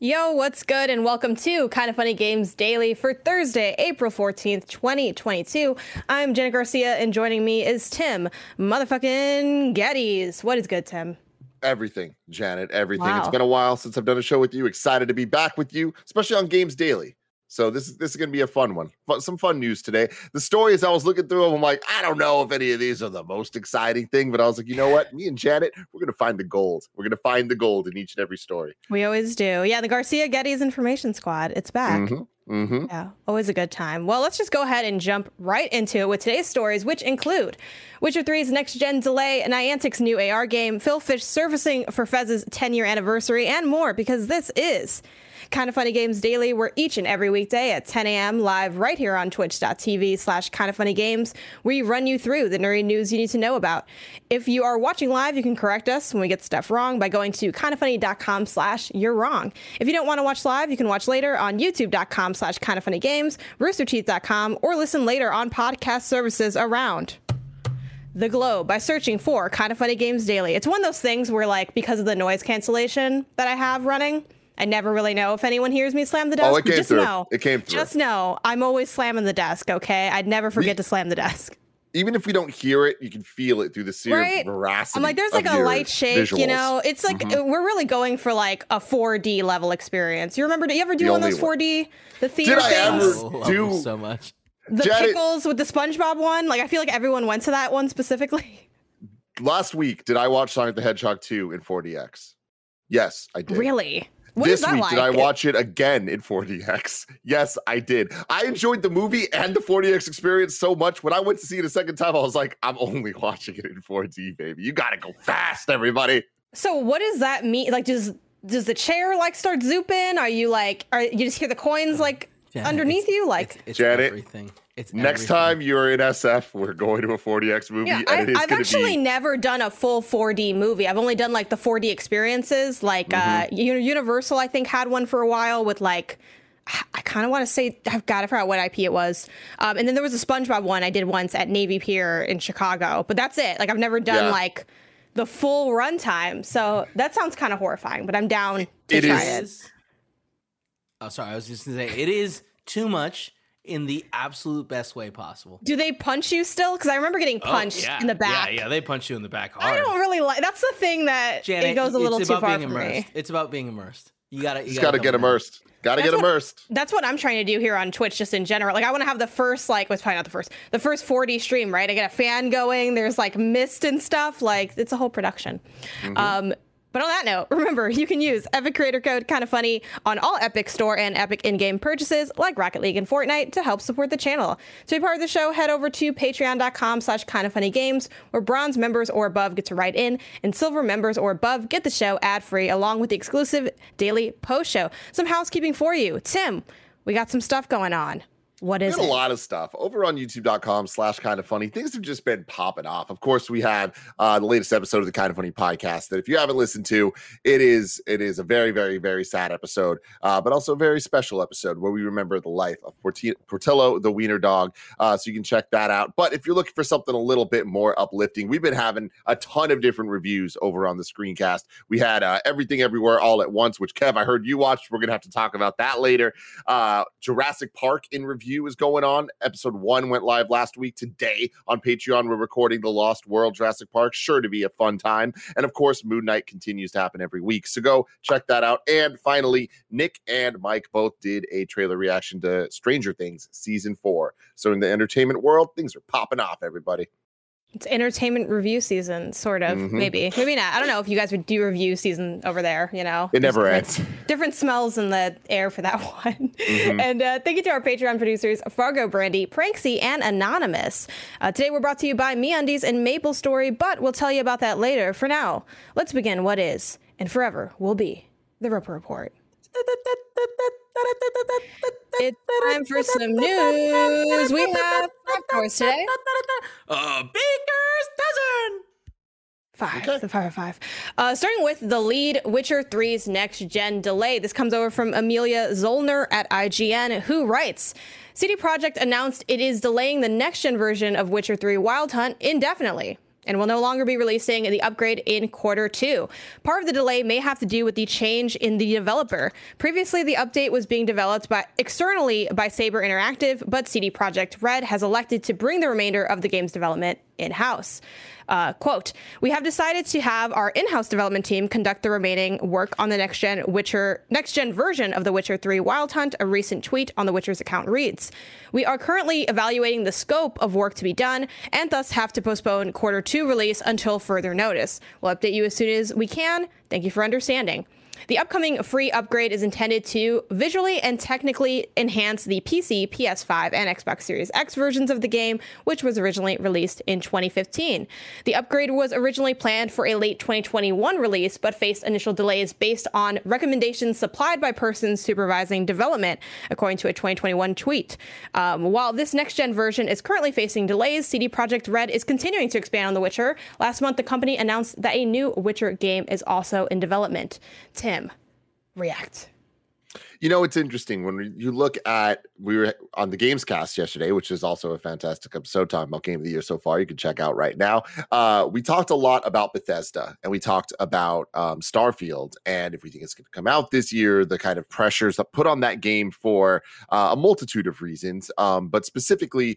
Yo, what's good? And welcome to Kinda Funny Games Daily for Thursday, April 14th, 2022. I'm Janet Garcia, and joining me is Tim motherfucking Gettys. What is good, Tim? Everything, Janet, everything. Wow. It's been a while since I've done a show with you. Excited to be back with you, especially on Games Daily. So this is this is going to be a fun one. Fun, some fun news today. The stories I was looking through, them, I'm like, I don't know if any of these are the most exciting thing, but I was like, you know what? Me and Janet, we're going to find the gold. We're going to find the gold in each and every story. We always do. Yeah, the Garcia Gettys Information Squad. It's back. Mhm, mhm. Yeah, always a good time. Well, let's just go ahead and jump right into it with today's stories, which include Witcher 3's next gen delay, Niantic's new AR game, Phil Fish surfacing for Fez's 10 year anniversary, and more, because this is Kinda Funny Games Daily, where each and every weekday at 10 a.m. live right here on twitch.tv slash kind of funny games, we run you through the nerdy news you need to know about. If you are watching live, you can correct us when we get stuff wrong by going to kindoffunny.com slash you're wrong. If you don't want to watch live, you can watch later on youtube.com slash kind of funny games, roosterteeth.com, or listen later on podcast services around the globe by searching for kind of funny games daily. It's one of those things where like because of the noise cancellation that I have running, I never really know if anyone hears me slam the desk. Oh, it came just through. know, It came through. Just know I'm always slamming the desk. Okay, I'd never forget to slam the desk. Even if we don't hear it, you can feel it through the sheer Right? veracity. I'm like, there's like a light shake, visuals. you know. It's like Mhm. we're really going for like a 4D level experience. You remember? Do you ever do The one of those 4D the theater Did I ever- love do- so much. the Janet- pickles with the SpongeBob one? Like, I feel like everyone went to that one specifically. Last week, did I watch Sonic the Hedgehog 2 in 4DX? Yes, I did. Really? What this is that week, like? did I watch it again in 4DX? Yes, I did. I enjoyed the movie and the 4DX experience so much. When I went to see it a second time, I was like, I'm only watching it in 4D, baby. You gotta go fast, everybody. So what does that mean? Like, does does the chair like start zooping? Are you like, are you just hear the coins like Yeah, underneath it's- you? Like, it's, it's Janet, everything. It's Next everything. time you're in SF, we're going to a 4DX movie, yeah, and I, it is I've gonna actually be. never done a full 4D movie. I've only done like the 4D experiences. Like, Mm-hmm. uh, Universal, I think, had one for a while with like. I kind of want to say I've got to forgot what IP it was, um, and then there was a SpongeBob one I did once at Navy Pier in Chicago, but that's it. Like I've never done Yeah. like the full runtime, so that sounds kind of horrifying. But I'm down to It try is- it. is. Oh, sorry. I was just gonna say it is too much in the absolute best way possible. Do they punch you still? Because I remember getting Oh, punched yeah, in the back. Yeah, yeah, they punch you in the back hard. I don't really like. That's the thing that Janet, it goes a little too about far being for immersed. me. It's about being immersed. You gotta, you Just gotta get double down. immersed. Gotta That's get what- immersed. That's what I'm trying to do here on Twitch, just in general. Like, I want to have the first, like, was probably not the first, the first 4D stream, right? I get a fan going. There's like mist and stuff. Like, it's a whole production. Um, but on that note, remember you can use Epic Creator Code Kinda Funny on all Epic Store and Epic in-game purchases like Rocket League and Fortnite to help support the channel. To be part of the show, head over to patreon.com slash kind of funny games, where bronze members or above get to write in, and silver members or above get the show ad-free along with the exclusive daily post show. Some housekeeping for you. Tim, we got some stuff going on. What is a lot of stuff. Over on youtube.com slash kind of funny things have just been popping off. Of course we had uh the latest episode of the kind of funny podcast that if you haven't listened to it is it is a very very very sad episode uh but also a very special episode where we remember the life of Porti- portillo the wiener dog uh so you can check that out. But if you're looking for something a little bit more uplifting we've been having a ton of different reviews over on the screencast. We had uh everything everywhere all at once which kev i heard you watched. We're gonna have to talk about that later. Uh Jurassic Park in review is going on. Episode one went live last week. Today on Patreon, we're recording The Lost World Jurassic Park. Sure to be a fun time. And of course, Moon Knight continues to happen every week. So go check that out. And finally, Nick and Mike both did a trailer reaction to Stranger Things season four. So in the entertainment world, things are popping off, everybody. It's entertainment review season, sort of. Mm-hmm. Maybe, maybe not. I don't know if you guys would do review season over there. You know, It never There's ends. different, different smells in the air for that one. And uh, thank you to our Patreon producers, FargoBrady, Pranksy, and Anonymous. Uh, today we're brought to you by MeUndies and Maple Story, but we'll tell you about that later. For now, let's begin what is and forever will be the Roper Report. It's time for some news. We have five scores today. A baker's dozen. Five, the five five. Uh, starting with the lead Witcher 3's next gen delay. This comes over from Amelia Zollner at IGN, who writes CD Projekt announced it is delaying the next gen version of Witcher 3 Wild Hunt indefinitely and will no longer be releasing the upgrade in quarter two. Part of the delay may have to do with the change in the developer. Previously, the update was being developed by externally by Saber Interactive, but CD Projekt Red has elected to bring the remainder of the game's development in-house. Uh, quote, we have decided to have our in-house development team conduct the remaining work on the next gen Witcher next gen version of The Witcher 3 Wild Hunt, a recent tweet on the Witcher's account reads. We are currently evaluating the scope of work to be done and thus have to postpone quarter two release until further notice. We'll update you as soon as we can. Thank you for understanding. The upcoming free upgrade is intended to visually and technically enhance the PC, PS5, and Xbox Series X versions of the game, which was originally released in 2015. The upgrade was originally planned for a late 2021 release, but faced initial delays based on recommendations supplied by persons supervising development, according to a 2021 tweet. Um, while this next gen version is currently facing delays, CD Projekt Red is continuing to expand on The Witcher. Last month, the company announced that a new Witcher game is also in development. React. You know, it's interesting when you look at we were on the Games Cast yesterday, which is also a fantastic episode talking about Game of the Year so far. You can check out right now. Uh, we talked a lot about Bethesda and we talked about um, Starfield and if we think it's going to come out this year, the kind of pressures that put on that game for uh, a multitude of reasons, um, but specifically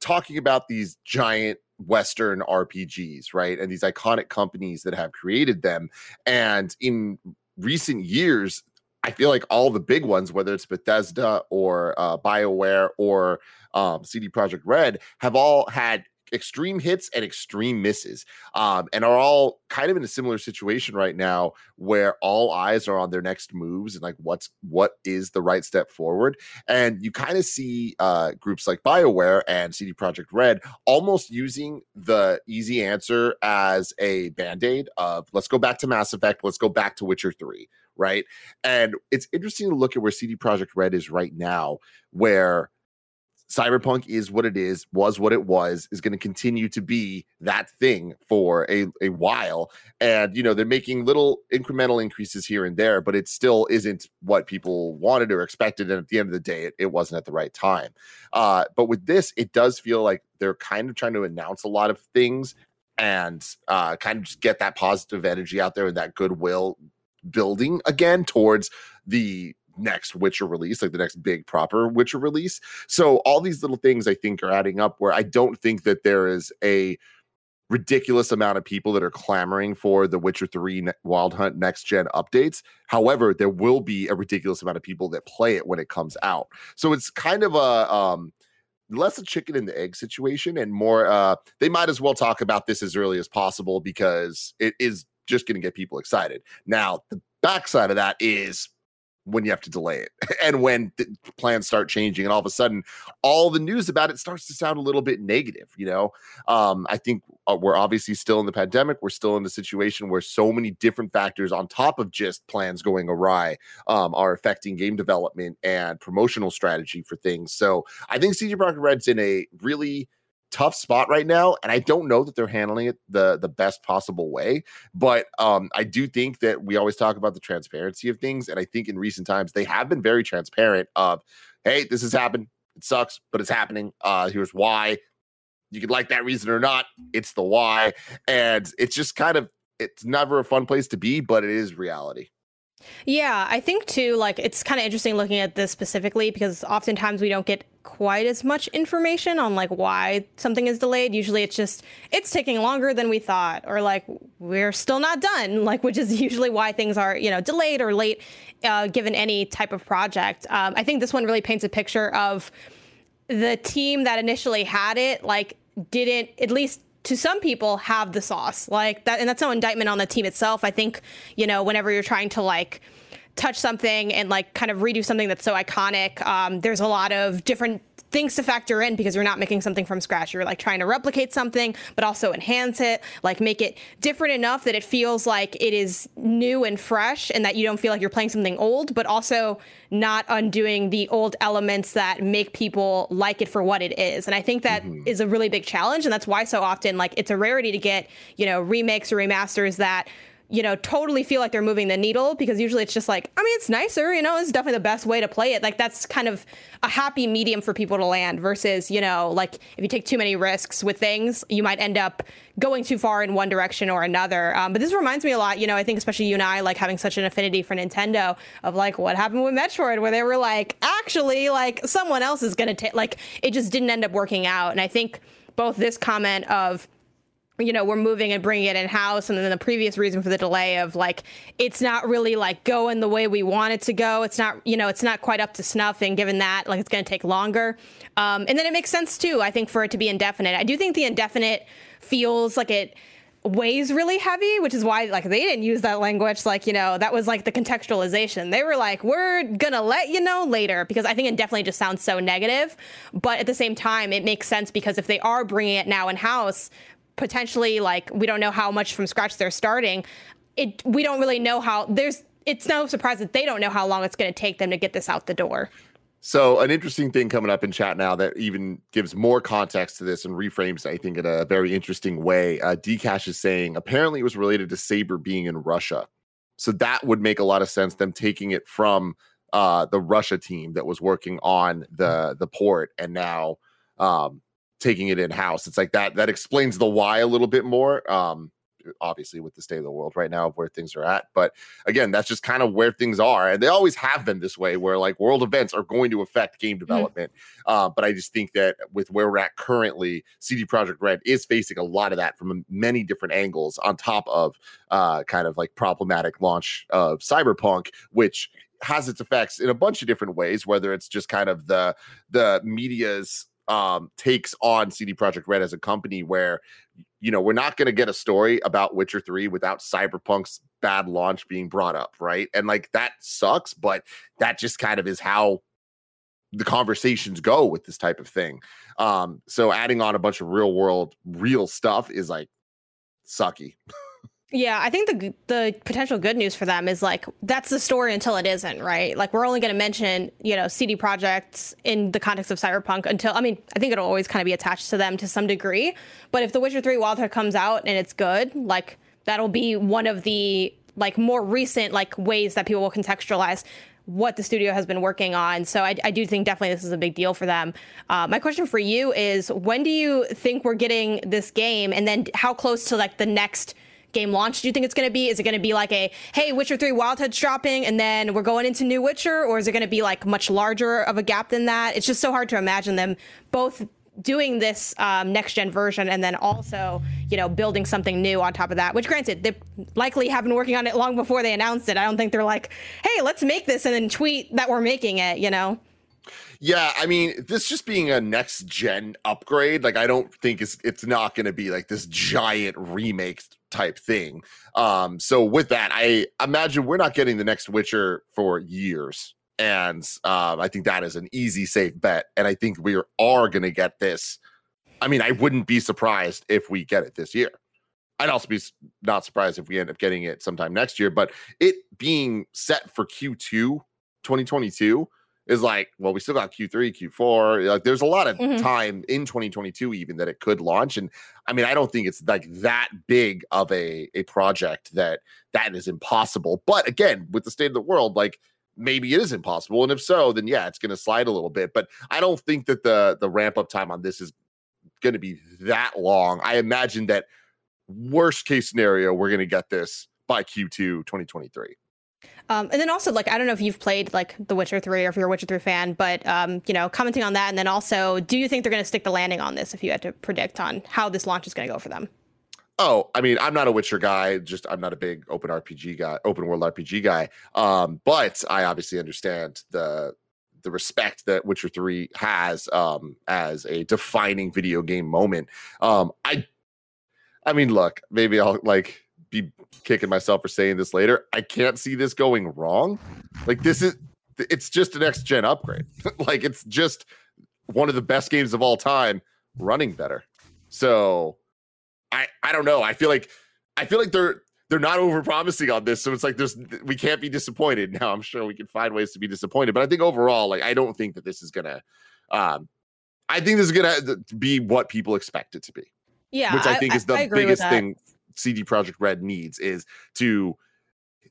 talking about these giant Western RPGs, right? And these iconic companies that have created them. And in recent years, I feel like all the big ones, whether it's Bethesda or uh, BioWare or um, CD Projekt Red, have all had extreme hits and extreme misses, um, and are all kind of in a similar situation right now, where all eyes are on their next moves and like what's what is the right step forward. And you kind of see uh, groups like BioWare and CD Projekt Red almost using the easy answer as a band aid of let's go back to Mass Effect, let's go back to Witcher Three right? And it's interesting to look at where CD Projekt Red is right now, where Cyberpunk is what it is, was what it was, is going to continue to be that thing for a, a while. And, you know, they're making little incremental increases here and there, but it still isn't what people wanted or expected. And at the end of the day, it, it wasn't at the right time. Uh, but with this, it does feel like they're kind of trying to announce a lot of things and uh, kind of just get that positive energy out there and that goodwill building again towards the next Witcher release, like the next big proper Witcher release. So all these little things I think are adding up where I don't think that there is a ridiculous amount of people that are clamoring for the Witcher 3 Wild Hunt next gen updates. However, there will be a ridiculous amount of people that play it when it comes out. So it's kind of a um less a chicken and the egg situation and more uh they might as well talk about this as early as possible because it is just going to get people excited. Now, the backside of that is when you have to delay it and when plans start changing and all of a sudden all the news about it starts to sound a little bit negative you know? Um, i think uh, we're obviously still in the pandemic we're still in the situation where so many different factors on top of just plans going awry um, are affecting game development and promotional strategy for things. So i think cd projekt red's in a really tough spot right now and i don't know that they're handling it the the best possible way but um i do think that we always talk about the transparency of things and i think in recent times they have been very transparent of hey this has happened. It sucks but it's happening. Uh here's why. You could like that reason or not it's the why. And it's just kind of it's never a fun place to be but it is reality. Yeah, I think too, like it's kind of interesting looking at this specifically because oftentimes we don't get quite as much information on like why something is delayed. Usually it's just it's taking longer than we thought, or like we're still not done, like which is usually why things are you know delayed or late, uh, given any type of project. Um, I think this one really paints a picture of the team that initially had it, like didn't at least to some people have the sauce like that and that's no indictment on the team itself i think you know whenever you're trying to like touch something and like kind of redo something that's so iconic um, there's a lot of different things to factor in because you're not making something from scratch. You're like trying to replicate something, but also enhance it, like make it different enough that it feels like it is new and fresh and that you don't feel like you're playing something old, but also not undoing the old elements that make people like it for what it is. And I think that mm-hmm. is a really big challenge. And that's why so often, like, it's a rarity to get, you know, remakes or remasters that you know, totally feel like they're moving the needle because usually it's just like, I mean, it's nicer, you know, it's definitely the best way to play it. Like that's kind of a happy medium for people to land versus, you know, like if you take too many risks with things, you might end up going too far in one direction or another. Um, but this reminds me a lot, you know, I think especially you and I like having such an affinity for Nintendo of like what happened with Metroid where they were like, actually, like someone else is going to take, like it just didn't end up working out. And I think both this comment of, you know, we're moving and bringing it in house. And then the previous reason for the delay of like, it's not really like going the way we want it to go. It's not, you know, it's not quite up to snuff. And given that, like, it's going to take longer. Um, and then it makes sense too, I think, for it to be indefinite. I do think the indefinite feels like it weighs really heavy, which is why like they didn't use that language. Like, you know, that was like the contextualization. They were like, we're gonna let you know later because I think it definitely just sounds so negative. But at the same time, it makes sense because if they are bringing it now in house, potentially like we don't know how much from scratch they're starting. It we don't really know how there's it's no surprise that they don't know how long it's going to take them to get this out the door. So, an interesting thing coming up in chat now that even gives more context to this and reframes, I think, in a very interesting way. Uh, Dcash is saying apparently it was related to Saber being in Russia. So, that would make a lot of sense, them taking it from uh, the Russia team that was working on the the port and now um, taking it in house. It's like that that explains the why a little bit more. Um, obviously with the state of the world right now of where things are at. But again, that's just kind of where things are. And they always have been this way where like world events are going to affect game mm. development. Mm. Uh, but I just think that with where we're at currently, CD Projekt Red is facing a lot of that from many different angles on top of uh, kind of like problematic launch of Cyberpunk, which has its effects in a bunch of different ways, whether it's just kind of the the media's um, takes on CD Projekt Red as a company where you know we're not going to get a story about Witcher 3 without Cyberpunk's bad launch being brought up, right? And like that sucks, but that just kind of is how the conversations go with this type of thing. Um, so adding on a bunch of real world, real stuff is like sucky. Yeah, I think the the potential good news for them is like that's the story until it isn't, right? Like we're only going to mention, you know, CD projects in the context of Cyberpunk until I mean, I think it'll always kind of be attached to them to some degree, but if The Witcher 3 Wild Hunt comes out and it's good, like that'll be one of the like more recent like ways that people will contextualize what the studio has been working on. So I, I do think definitely this is a big deal for them. Uh, my question for you is when do you think we're getting this game and then how close to like the next game launch do you think it's going to be? Is it going to be like a, hey, Witcher 3 Wild Hunt's dropping and then we're going into New Witcher? Or is it going to be like much larger of a gap than that? It's just so hard to imagine them both doing this um, next gen version and then also, you know, building something new on top of that, which granted, they likely have been working on it long before they announced it. I don't think they're like, hey, let's make this and then tweet that we're making it, you know? Yeah, I mean, this just being a next gen upgrade, like I don't think it's it's not going to be like this giant remake type thing. Um, so with that, I imagine we're not getting the next Witcher for years. And um, I think that is an easy, safe bet. And I think we are, going to get this. I mean, I wouldn't be surprised if we get it this year. I'd also be not surprised if we end up getting it sometime next year. But it being set for Q2 2022 is like, well, we still got Q3, Q4. Like, there's a lot of mm-hmm. time in 2022 even that it could launch. And I mean, I don't think it's like that big of a a project that that is impossible. But again, with the state of the world, like maybe it is impossible. And if so, then yeah, it's going to slide a little bit. But I don't think that the the ramp up time on this is going to be that long. I imagine that worst case scenario, we're going to get this by Q2 2023. Um, and then also, like, I don't know if you've played like The Witcher 3 or if you're a Witcher 3 fan, but, um, you know, commenting on that. And then also, do you think they're going to stick the landing on this if you had to predict on how this launch is going to go for them? Oh, I mean, I'm not a Witcher guy. Just I'm not a big open RPG guy, open world RPG guy. Um, but I obviously understand the the respect that Witcher 3 has um, as a defining video game moment. Um, I I mean, look, maybe I'll like be kicking myself for saying this later. I can't see this going wrong. Like this is it's just an next gen upgrade. like it's just one of the best games of all time running better. So I I don't know. I feel like I feel like they're they're not over promising on this. So it's like there's we can't be disappointed. Now I'm sure we can find ways to be disappointed, but I think overall, like I don't think that this is gonna um I think this is gonna be what people expect it to be. Yeah. Which I think I, is the I agree with biggest thing CD Projekt Red needs is to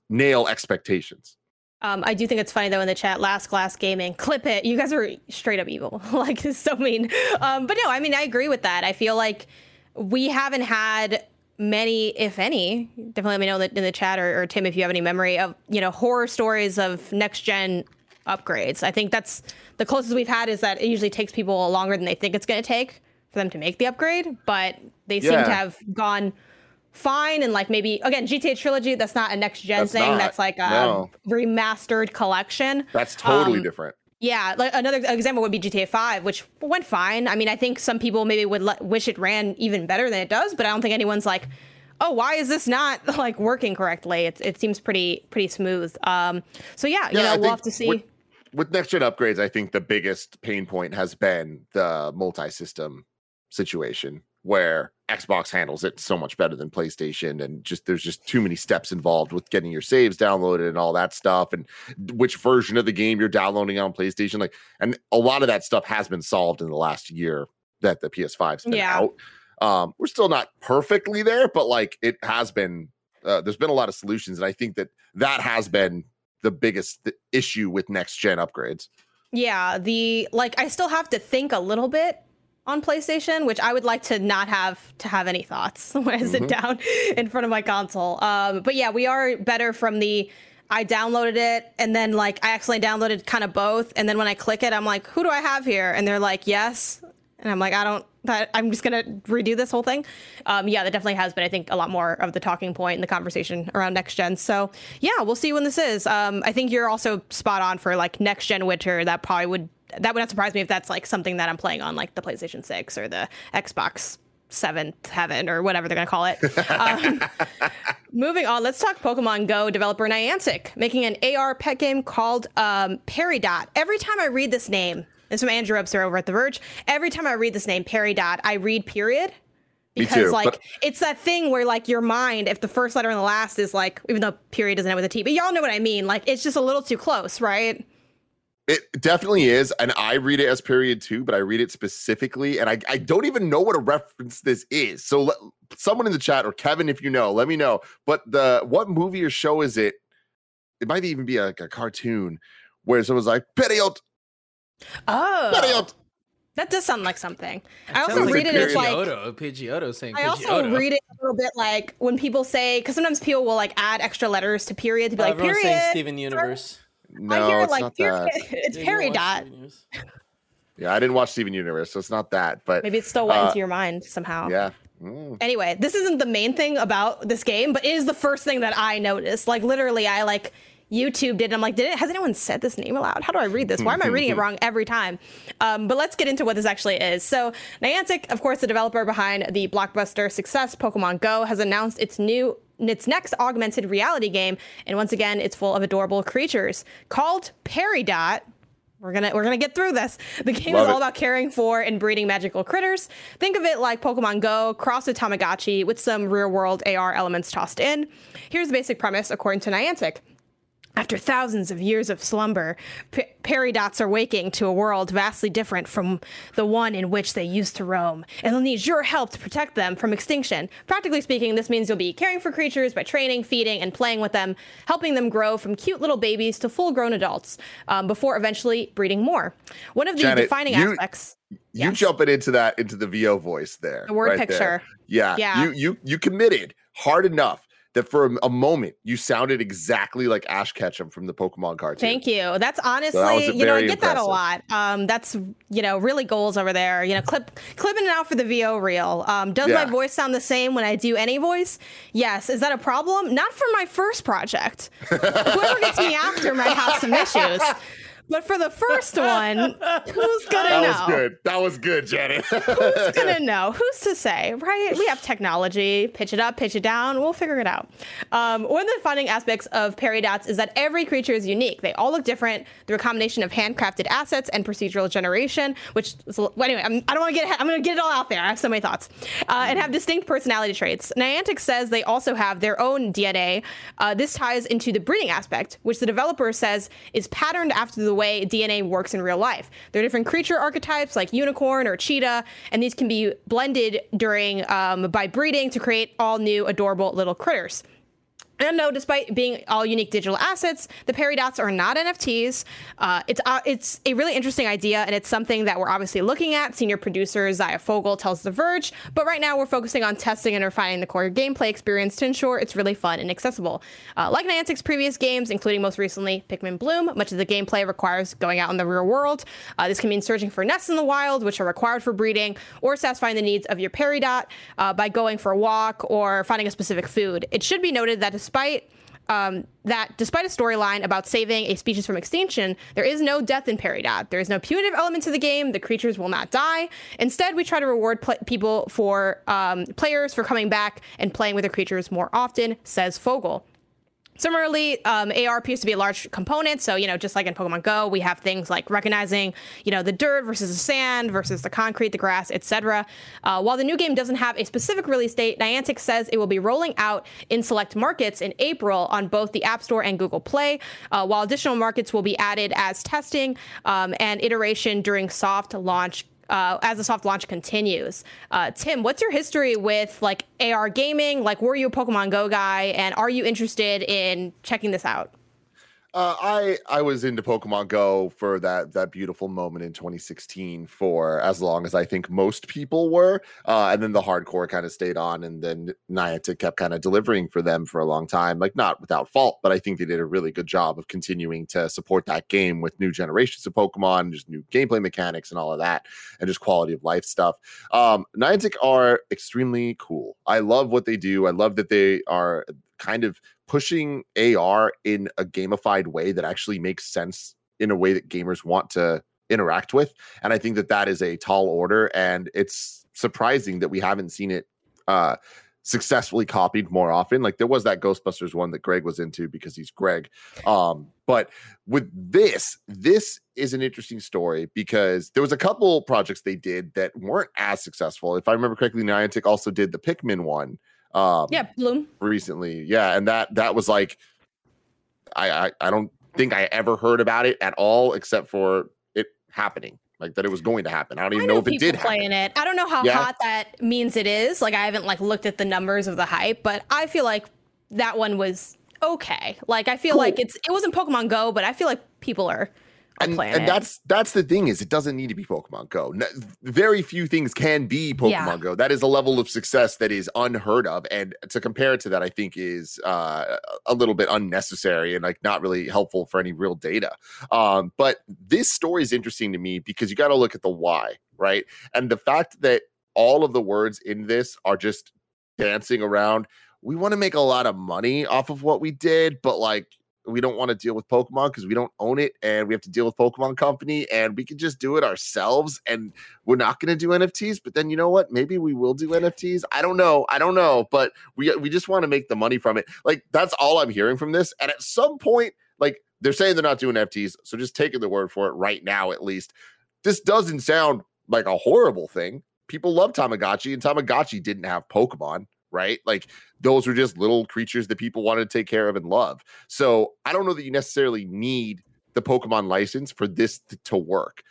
nail expectations. Um, I do think it's funny though in the chat, last glass gaming, clip it. You guys are straight up evil. like it's so mean. Um, but no, I mean I agree with that. I feel like we haven't had many, if any, definitely let me know in the, in the chat or, or Tim if you have any memory of you know horror stories of next gen upgrades. I think that's the closest we've had is that it usually takes people longer than they think it's going to take for them to make the upgrade, but they seem to have gone fine and like maybe again GTA trilogy that's not a next gen That's thing not. that's like a No. remastered collection That's totally Um, different. yeah like another example would be GTA 5 which went fine I mean I think some people maybe would le- wish it ran even better than it does but I don't think anyone's like oh why is this not like working correctly it, it seems pretty pretty smooth um so yeah, you Yeah, know I we'll have to see With, with next gen upgrades, I think the biggest pain point has been the multi system situation where Xbox handles it so much better than PlayStation, and just there's just too many steps involved with getting your saves downloaded and all that stuff, and which version of the game you're downloading on PlayStation. Like, and a lot of that stuff has been solved in the last year that the PS5's been Yeah. out. Um, we're still not perfectly there, but like it has been. Uh, there's been a lot of solutions, and I think that that has been the biggest th- issue with next gen upgrades. Yeah, the like I still have to think a little bit on PlayStation, which I would like to not have to have any thoughts when I sit down in front of my console. Um, but yeah, we are better from the I downloaded it and then like I accidentally downloaded kind of both, and then when I click it, I'm like, who do I have here? And they're like, yes, and I'm like, I don't. That I'm just gonna redo this whole thing. Um, yeah, that definitely has been, I think, a lot more of the talking point in the conversation around next gen. So yeah, we'll see when this is. Um, I think you're also spot on for like next gen Witcher. That probably would that would not surprise me if that's like something that I'm playing on like the PlayStation Six or the Xbox Seventh Heaven or whatever they're gonna call it. Um, moving on, let's talk Pokemon Go developer Niantic making an AR pet game called um, Peridot. Every time I read this name, it's from Andrew Webster over at The Verge. Every time I read this name, Peridot, I read period. Because too, like but- it's that thing where like your mind, if the first letter and the last is like, even though period doesn't end with a T, but y'all know what I mean. Like it's just a little too close, right? It definitely is, and I read it as period two, but I read it specifically, and I, I don't even know what a reference this is. So let, someone in the chat or Kevin, if you know, let me know. But the what movie or show is it? It might even be like a cartoon where someone's like period, Oh, period. that does sound like something. I also like read it as like Pidgeotto. Pidgeotto saying I also read it a little bit like when people say because sometimes people will like add extra letters to period to be Uh, like everyone's period. saying Steven Universe. No, I hear it it's like not that. It's Did you watch peridot. Steven Universe? Yeah, I didn't watch Steven Universe, so it's not that. But Maybe it's still went Uh, into your mind somehow. yeah, Mm. Anyway, this isn't the main thing about this game, but it is the first thing that I noticed. Like literally, I like YouTubed it. I'm like, did it? Has anyone said this name aloud? How do I read this? Why am I reading it wrong every time? Um, but let's get into what this actually is. So Niantic, of course, the developer behind the blockbuster success Pokemon Go, has announced its new its next augmented reality game, and once again, it's full of adorable creatures called Peridot. We're gonna we're gonna get through this. The game Love is all it. about caring for and breeding magical critters. Think of it like Pokemon Go cross with Tamagotchi with some real world AR elements tossed in. Here's the basic premise according to Niantic. After thousands of years of slumber, P- Peridots are waking to a world vastly different from the one in which they used to roam, and they'll need your help to protect them from extinction. Practically speaking, this means you'll be caring for creatures by training, feeding, and playing with them, helping them grow from cute little babies to full grown adults, um, before eventually breeding more. One of the Janet, defining you- aspects. you Yes. jumping into that into the VO voice there, The word right there. picture. Yeah, Yeah. You you you committed hard enough that for a, a moment you sounded exactly like Ash Ketchum from the Pokemon cartoon. Thank you. That's honestly, was you know, I get that a lot. Um, that's you know, really goals over there. You know, clip clipping it out for the VO reel. Um, does Yeah. my voice sound the same when I do any voice? Yes. Is that a problem? Not for my first project. Whoever gets me after might have some issues. But for the first one, who's gonna that know? was good. That was good, Janet. Who's gonna know? Who's to say, right? We have technology. Pitch it up, pitch it down. We'll figure it out. Um, one of the finding aspects of Peridots is that every creature is unique. They all look different through a combination of handcrafted assets and procedural generation. Which, is, well, anyway, I'm, I don't want to get. ahead- I'm going to get it all out there. I have so many thoughts, uh, and have distinct personality traits. Niantic says they also have their own DNA. Uh, this ties into the breeding aspect, which the developer says is patterned after the way DNA works in real life. There are different creature archetypes like unicorn or cheetah, and these can be blended during um, by breeding to create all new adorable little critters. And no, despite being all unique digital assets, the Peridots are not NFTs. Uh, it's uh, it's a really interesting idea, and it's something that we're obviously looking at. Senior producer Zaya Fogel tells The Verge, but right now we're focusing on testing and refining the core gameplay experience to ensure it's really fun and accessible. Uh, like Niantic's previous games, including most recently Pikmin Bloom, much of the gameplay requires going out in the real world. Uh, this can mean searching for nests in the wild, which are required for breeding, or satisfying the needs of your Peridot uh, by going for a walk or finding a specific food. It should be noted that despite um, that despite a storyline about saving a species from extinction, there is no death in Peridot. There is no punitive element to the game. The creatures will not die. Instead, we try to reward pl- people for um, players for coming back and playing with the creatures more often, says Fogel. Similarly, um, AR appears to be a large component. So, you know, just like in Pokemon Go, we have things like recognizing, you know, the dirt versus the sand versus the concrete, the grass, etc. Uh, while the new game doesn't have a specific release date, Niantic says it will be rolling out in select markets in April on both the App Store and Google Play, uh, while additional markets will be added as testing um, and iteration during soft launch uh, as the soft launch continues. Uh, Tim, what's your history with like AR gaming? Like, were you a Pokemon Go guy, and are you interested in checking this out? Uh, I I was into Pokemon Go for that that beautiful moment in 2016 for as long as I think most people were, uh, and then the hardcore kind of stayed on, and then Niantic kept kind of delivering for them for a long time, like not without fault, but I think they did a really good job of continuing to support that game with new generations of Pokemon, just new gameplay mechanics and all of that, and just quality of life stuff. Um, Niantic are extremely cool. I love what they do. I love that they are kind of pushing AR in a gamified way that actually makes sense in a way that gamers want to interact with. And I think that that is a tall order. And it's surprising that we haven't seen it uh, successfully copied more often. Like there was that Ghostbusters one that Greg was into because he's Greg. Um, but with this, this is an interesting story because there was a couple projects they did that weren't as successful. If I remember correctly, Niantic also did the Pikmin one um Yeah, Bloom. recently yeah and that that was like I, I i don't think i ever heard about it at all except for it happening like that it was going to happen i don't even I know, know if it did happen. playing it. I don't know how Yeah. hot that means it is. Like, I haven't like looked at the numbers of the hype, but I feel like that one was okay. Like, I feel Cool. like it's it wasn't Pokemon Go, but I feel like people are and, playing and that's that's the thing is it doesn't need to be pokemon go. N- very few things can be pokemon Yeah. go. That is a level of success that is unheard of. And to compare it to that i think is uh, a little bit unnecessary and like not really helpful for any real data. Um, but this story is interesting to me because you got to look at the why right? And the fact that all of the words in this are just dancing around we want to make a lot of money off of what we did but like we don't want to deal with Pokemon because we don't own it and we have to deal with Pokemon Company and we can just do it ourselves and we're not going to do NFTs. But then you know what? Maybe we will do NFTs. I don't know. I don't know. But we we just want to make the money from it. Like that's all I'm hearing from this. And at some point, like they're saying they're not doing NFTs, so just taking the word for it right now, at least. This doesn't sound like a horrible thing. People love Tamagotchi, and Tamagotchi didn't have Pokemon right? Like those were just little creatures that people wanted to take care of and love. So I don't know that you necessarily need the Pokemon license for this to work.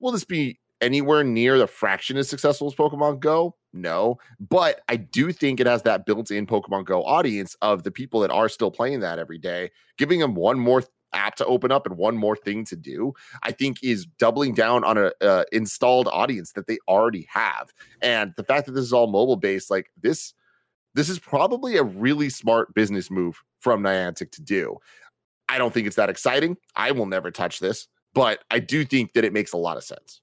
Will this be anywhere near the fraction as successful as Pokemon Go? No, but I do think it has that built-in Pokemon Go audience of the people that are still playing that every day, giving them one more app to open up and one more thing to do i think is doubling down on a uh, installed audience that they already have and the fact that this is all mobile based like this this is probably a really smart business move from Niantic to do. I don't think it's that exciting. I will never touch this, but I do think that it makes a lot of sense.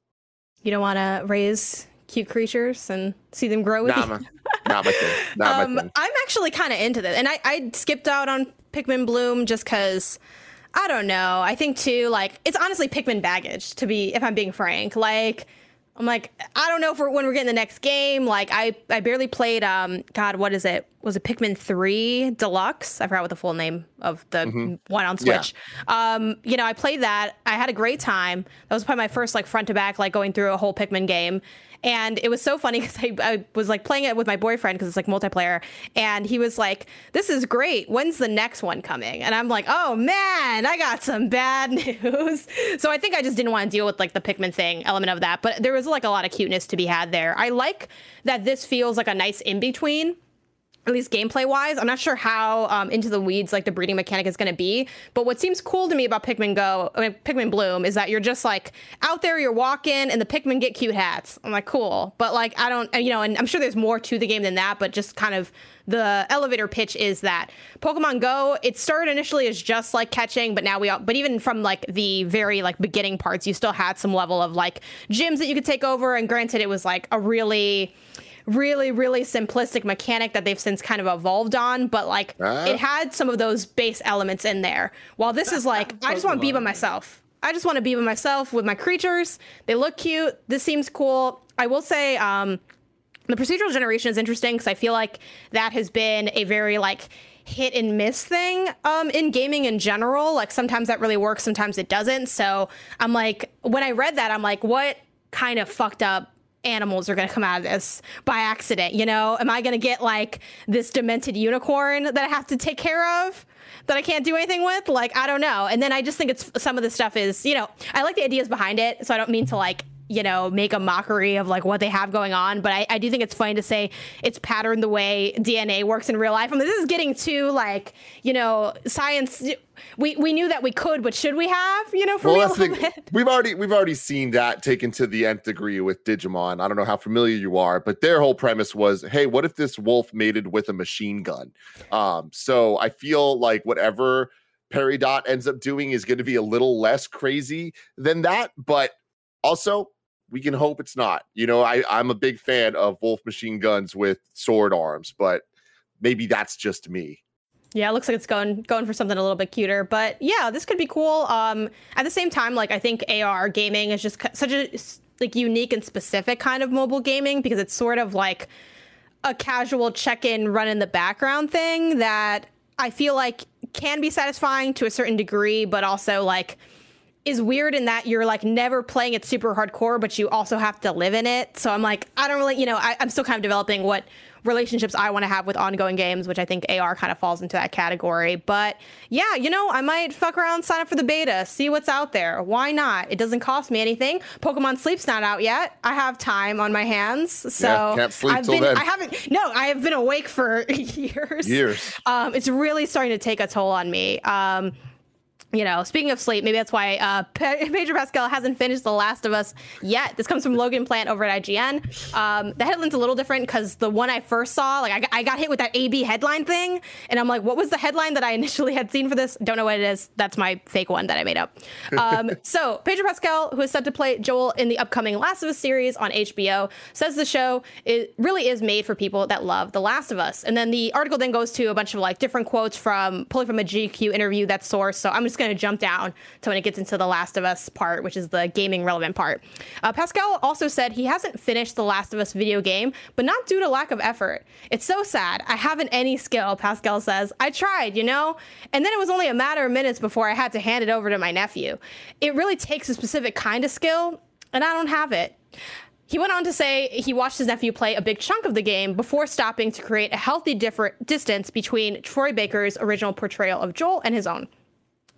you don't want to raise cute creatures and see them grow with Not you. not my thing. Not um, my thing. I'm actually kind of into this, and I, I skipped out on Pikmin Bloom just because I don't know. I think too, like it's honestly Pikmin baggage. To be, if I'm being frank, like I'm like I don't know if we're, when we're getting the next game. Like I, I barely played. Um, God, what is it? Was it Pikmin Three Deluxe? I forgot what the full name of the mm-hmm. one on Switch. Yeah. Um, you know, I played that. I had a great time. That was probably my first like front to back, like going through a whole Pikmin game. And it was so funny because I, I, was like playing it with my boyfriend because it's like multiplayer. And he was like, This is great. When's the next one coming? And I'm like, Oh man, I got some bad news. so I think I just didn't want to deal with like the Pikmin thing element of that. But there was like a lot of cuteness to be had there. I like that this feels like a nice in between at least gameplay wise. I'm not sure how um, into the weeds like the breeding mechanic is going to be, but what seems cool to me about Pikmin Go, I mean, Pikmin Bloom, is that you're just like out there, you're walking, and the Pikmin get cute hats. I'm like, cool, but like I don't, you know, and I'm sure there's more to the game than that, but just kind of the elevator pitch is that Pokemon Go. It started initially as just like catching, but now we, all, but even from like the very like beginning parts, you still had some level of like gyms that you could take over, and granted, it was like a really really, really simplistic mechanic that they've since kind of evolved on, but like it had some of those base elements in there. While this is like, I just want to be by myself. I just want to be by myself with my creatures. They look cute. This seems cool. I will say, um, the procedural generation is interesting because I feel like that has been a very like hit and miss thing um, in gaming in general. Like sometimes that really works, sometimes it doesn't. So I'm like, when I read that, I'm like, what kind of fucked up animals are going to come out of this by accident you know? Am i going to get like this demented unicorn that i have to take care of that i can't do anything with? Like i don't know. And then i just think it's some of the stuff is you know i like the ideas behind it so i don't mean to like you know, make a mockery of like what they have going on. But I, I do think it's funny to say it's patterned the way DNA works in real life. I mean, this is getting too like, you know, science. We, we knew that we could, but should we have? You know, for well, real. we've already we've already seen that taken to the nth degree with Digimon. I don't know how familiar you are, but their whole premise was, hey, what if this wolf mated with a machine gun? Um, so I feel like whatever Peridot ends up doing is going to be a little less crazy than that, but also we can hope it's not. You know, I, I'm a big fan of Wolf machine guns with sword arms, but maybe that's just me. Yeah, it looks like it's going going for something a little bit cuter, but yeah, this could be cool. Um, at the same time, like I think AR gaming is just such a like unique and specific kind of mobile gaming because it's sort of like a casual check-in, run in the background thing that I feel like can be satisfying to a certain degree, but also like is weird in that you're like never playing it super hardcore, but you also have to live in it. So I'm like, I don't really, you know, I, am still kind of developing what relationships I want to have with ongoing games, which I think AR kind of falls into that category. But yeah, you know, I might fuck around, sign up for the beta, see what's out there. Why not? It doesn't cost me anything. Pokemon Sleep's not out yet. I have time on my hands, so yeah, can't sleep I've till been, then. I haven't. No, I have been awake for years. Years. Um, it's really starting to take a toll on me. Um, you know, speaking of sleep, maybe that's why uh, Pedro Pascal hasn't finished The Last of Us yet. This comes from Logan Plant over at IGN. Um, the headline's a little different because the one I first saw, like, I, I, got hit with that AB headline thing, and I'm like, what was the headline that I initially had seen for this? Don't know what it is. That's my fake one that I made up. Um, so, Pedro Pascal, who is set to play Joel in the upcoming Last of Us series on HBO, says the show it really is made for people that love The Last of Us. And then the article then goes to a bunch of like different quotes from pulling from a GQ interview that's sourced. So I'm just going to jump down to when it gets into the Last of Us part, which is the gaming relevant part. Uh, Pascal also said he hasn't finished the Last of Us video game, but not due to lack of effort. It's so sad. I haven't any skill, Pascal says. I tried, you know? And then it was only a matter of minutes before I had to hand it over to my nephew. It really takes a specific kind of skill, and I don't have it. He went on to say he watched his nephew play a big chunk of the game before stopping to create a healthy different distance between Troy Baker's original portrayal of Joel and his own.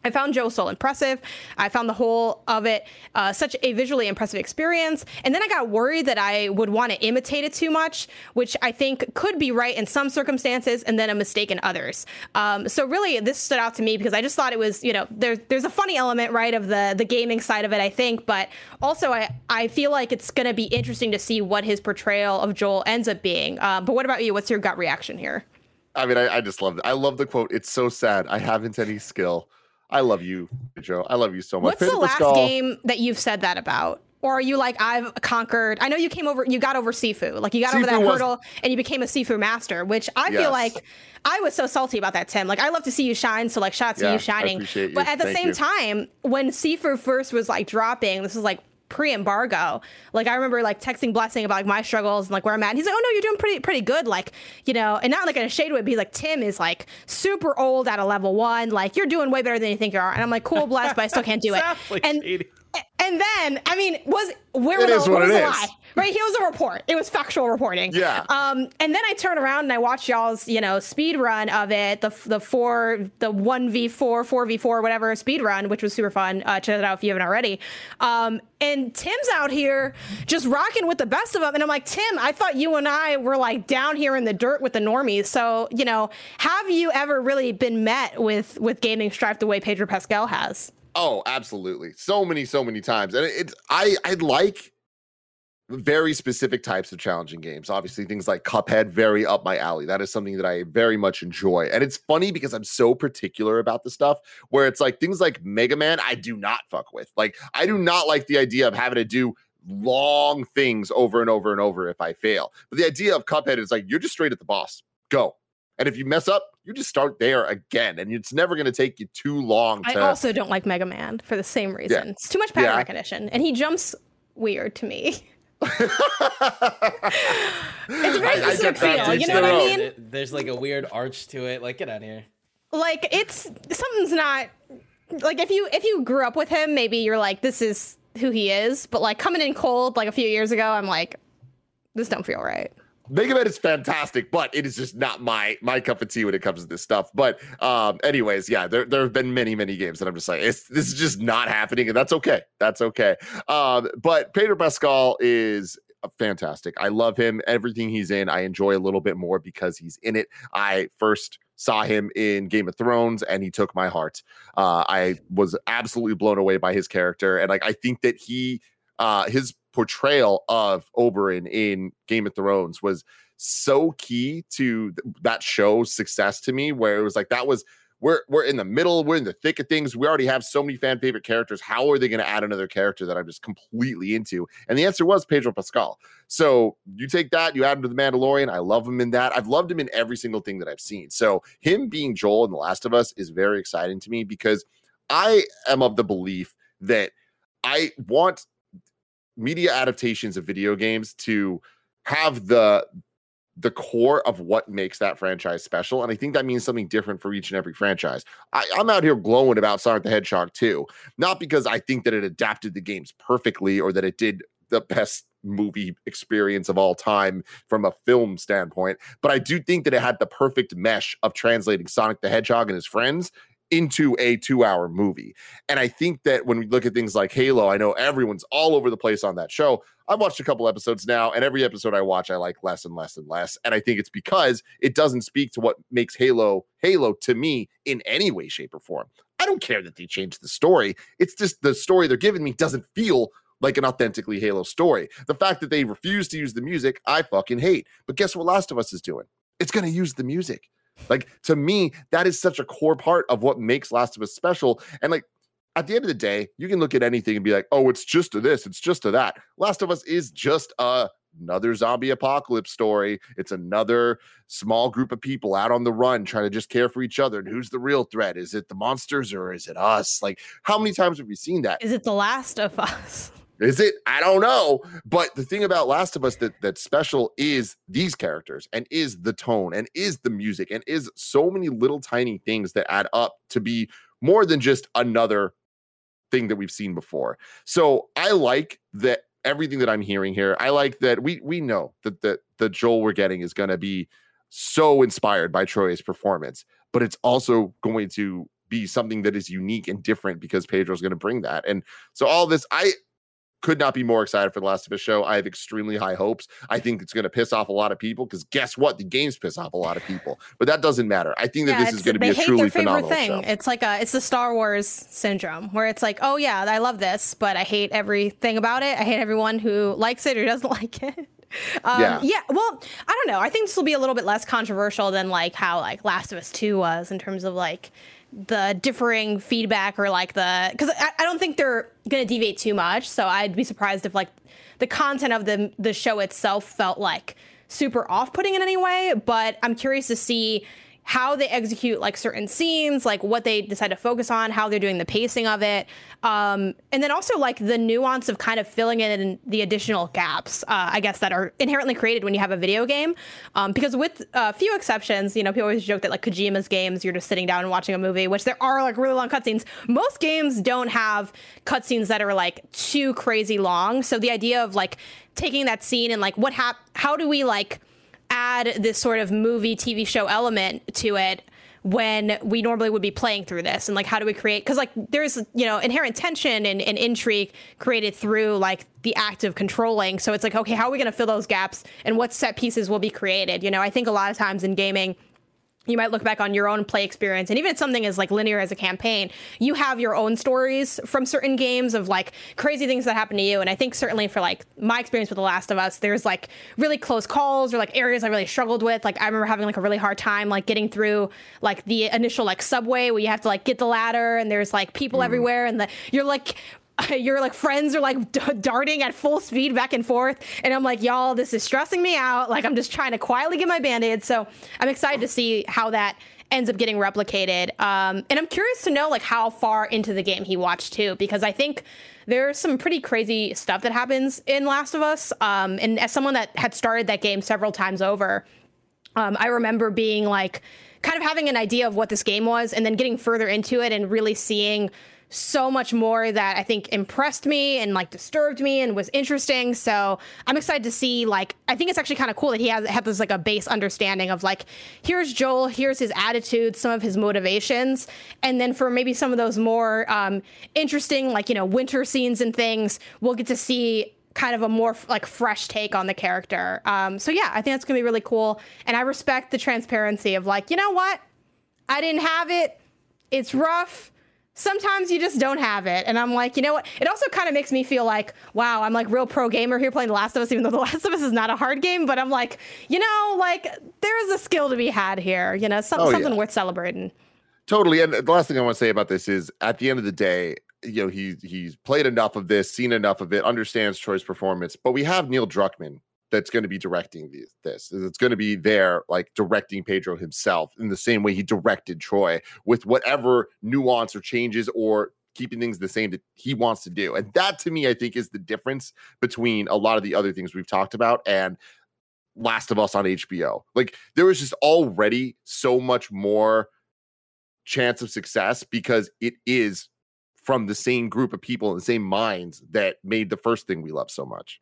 I found Joel so impressive. I found the whole of it uh, such a visually impressive experience. And then I got worried that I would want to imitate it too much, which I think could be right in some circumstances and then a mistake in others. Um, so really, this stood out to me because I just thought it was, you know, there's there's a funny element, right, of the the gaming side of it, I think, but also I I feel like it's going to be interesting to see what his portrayal of Joel ends up being. Uh, but what about you? What's your gut reaction here? I mean, I, I just love it. I love the quote. It's so sad. I haven't any skill. I love you, Joe. I love you so much. What's the last Pascal, game that you've said that about? Or are you like I've conquered? I know you came over, you got over Sifu, like you got over that was- hurdle, and you became a Sifu master. Which I Yes. feel like I was so salty about that, Tim. Like I love to see you shine, so like shots Yeah, to you shining. you. But at the Thank same you. time, when Sifu first was like dropping, this was like pre-embargo. Like I remember like texting Blessing about like my struggles and like where I'm at. And he's like, "Oh no, you're doing pretty pretty good." Like you know, and not like in a shade way, but he's like, "Tim is like super old at a level one. Like you're doing way better than you think you are." And I'm like, "Cool, bless, but I still can't do it." And shady. And then I mean, was where It was is the, what was it is. lie? Right, it was a report. It was factual reporting. Yeah. Um, and then I turn around and I watch y'all's, you know, speed run of it, the the four, the one v four, four v four, whatever speed run, which was super fun. Uh, check it out if you haven't already. Um, and Tim's out here just rocking with the best of them, and I'm like, Tim, I thought you and I were like down here in the dirt with the normies. So, you know, have you ever really been met with with gaming strife the way Pedro Pascal has? Oh, absolutely. So many, so many times. And it's I I like very specific types of challenging games. Obviously, things like Cuphead, very up my alley. That is something that I very much enjoy. And it's funny because I'm so particular about the stuff where it's like things like Mega Man, I do not fuck with. Like, I do not like the idea of having to do long things over and over and over if I fail. But the idea of Cuphead is like you're just straight at the boss. Go. And if you mess up, you just start there again. And it's never going to take you too long I to also don't like Mega Man for the same reason. It's too much pattern Yeah. recognition, and he jumps weird to me. it's a very specific feel, you know what I mean? There's like a weird arch to it. Like, get out of here. Like it's something's not like if you if you grew up with him, maybe you're like this is who he is. But like coming in cold like a few years ago, I'm like this don't feel right. Mega Man is fantastic, but it is just not my my cup of tea when it comes to this stuff. But um, anyways, yeah, there there have been many many games that I'm just like, this is just not happening, and that's okay. That's okay. Um, but Pedro Pascal is fantastic. I love him. Everything he's in, I enjoy a little bit more because he's in it. I first saw him in Game of Thrones, and he took my heart. Uh, I was absolutely blown away by his character, and like I think that he uh, his portrayal of Oberyn in Game of Thrones was so key to th- that show's success to me, where it was like that was we're we're in the middle, we're in the thick of things. We already have so many fan favorite characters. How are they going to add another character that I'm just completely into? And the answer was Pedro Pascal. So you take that, you add him to the Mandalorian. I love him in that. I've loved him in every single thing that I've seen. So him being Joel in The Last of Us is very exciting to me because I am of the belief that I want media adaptations of video games to have the the core of what makes that franchise special. And I think that means something different for each and every franchise. I, I'm out here glowing about Sonic the Hedgehog 2, not because I think that it adapted the games perfectly or that it did the best movie experience of all time from a film standpoint, but I do think that it had the perfect mesh of translating Sonic the Hedgehog and his friends into a two hour movie. And I think that when we look at things like Halo, I know everyone's all over the place on that show. I've watched a couple episodes now, and every episode I watch, I like less and less and less. And I think it's because it doesn't speak to what makes Halo Halo to me in any way, shape, or form. I don't care that they changed the story. It's just the story they're giving me doesn't feel like an authentically Halo story. The fact that they refuse to use the music, I fucking hate. But guess what Last of Us is doing? It's going to use the music. Like to me, that is such a core part of what makes Last of Us special. And like at the end of the day, you can look at anything and be like, oh, it's just to this, it's just to that. Last of Us is just a another zombie apocalypse story. It's another small group of people out on the run trying to just care for each other. And who's the real threat? Is it the monsters or is it us? Like, how many times have we seen that? Is it The Last of Us? Is it? I don't know. But the thing about Last of Us that that's special is these characters and is the tone and is the music and is so many little tiny things that add up to be more than just another thing that we've seen before. So I like that everything that I'm hearing here. I like that we we know that the the Joel we're getting is going to be so inspired by Troy's performance, but it's also going to be something that is unique and different because Pedro's going to bring that. And so all this I could not be more excited for the Last of Us show. I have extremely high hopes. I think it's going to piss off a lot of people because guess what? The games piss off a lot of people, but that doesn't matter. I think that this is going to be a truly phenomenal thing. show. It's like a it's the Star Wars syndrome where it's like, oh yeah, I love this, but I hate everything about it. I hate everyone who likes it or doesn't like it. Um, Yeah. yeah. Well, I don't know. I think this will be a little bit less controversial than like how like Last of Us Two was in terms of like the differing feedback or like the because I, I don't think they're gonna deviate too much. So I'd be surprised if like the content of the the show itself felt like super off putting in any way. But I'm curious to see how they execute like certain scenes, like what they decide to focus on, how they're doing the pacing of it, um, and then also like the nuance of kind of filling in the additional gaps, uh, I guess that are inherently created when you have a video game. Um, because with a few exceptions, you know, people always joke that like Kojima's games, you're just sitting down and watching a movie, which there are like really long cutscenes. Most games don't have cutscenes that are like too crazy long. So the idea of like taking that scene and like what hap- how do we like add this sort of movie TV show element to it when we normally would be playing through this. And like how do we create because like there's you know inherent tension and, and intrigue created through like the act of controlling. So it's like okay how are we going to fill those gaps and what set pieces will be created? You know i think a lot of times in gaming you might look back on your own play experience and even something as like linear as a campaign you have your own stories from certain games of like crazy things that happen to you and i think certainly for like my experience with the last of us there's like really close calls or like areas i really struggled with like i remember having like a really hard time like getting through like the initial like subway where you have to like get the ladder and there's like people mm. everywhere and the, you're like your like friends are like d- darting at full speed back and forth and i'm like y'all this is stressing me out. Like i'm just trying to quietly get my band-aid so i'm excited to see how that ends up getting replicated um, and i'm curious to know like how far into the game he watched too because i think there's some pretty crazy stuff that happens in last of us um, and as someone that had started that game several times over um, i remember being like kind of having an idea of what this game was and then getting further into it and really seeing so much more that I think impressed me and like disturbed me and was interesting. So I'm excited to see like I think it's actually kind of cool that he has had this like a base understanding of like here's Joel, here's his attitude, some of his motivations, and then for maybe some of those more um, interesting like you know winter scenes and things, we'll get to see kind of a more like fresh take on the character. Um, so yeah, I think that's gonna be really cool, and I respect the transparency of like you know what, I didn't have it. It's rough sometimes you just don't have it. And I'm like, you know what? It also kind of makes me feel like, wow, I'm like real pro gamer here playing The Last of Us, even though The Last of Us is not a hard game. But I'm like, you know, like there's a skill to be had here, you know, some, oh, something yeah. worth celebrating. Totally. And the last thing I want to say about this is at the end of the day, you know, he he's played enough of this, seen enough of it, understands Troy's performance. But we have Neil Druckmann that's going to be directing this. It's going to be there, like directing Pedro himself in the same way he directed Troy with whatever nuance or changes or keeping things the same that he wants to do. And that to me, I think, is the difference between a lot of the other things we've talked about and Last of Us on HBO. Like there was just already so much more chance of success because it is from the same group of people and the same minds that made the first thing we love so much.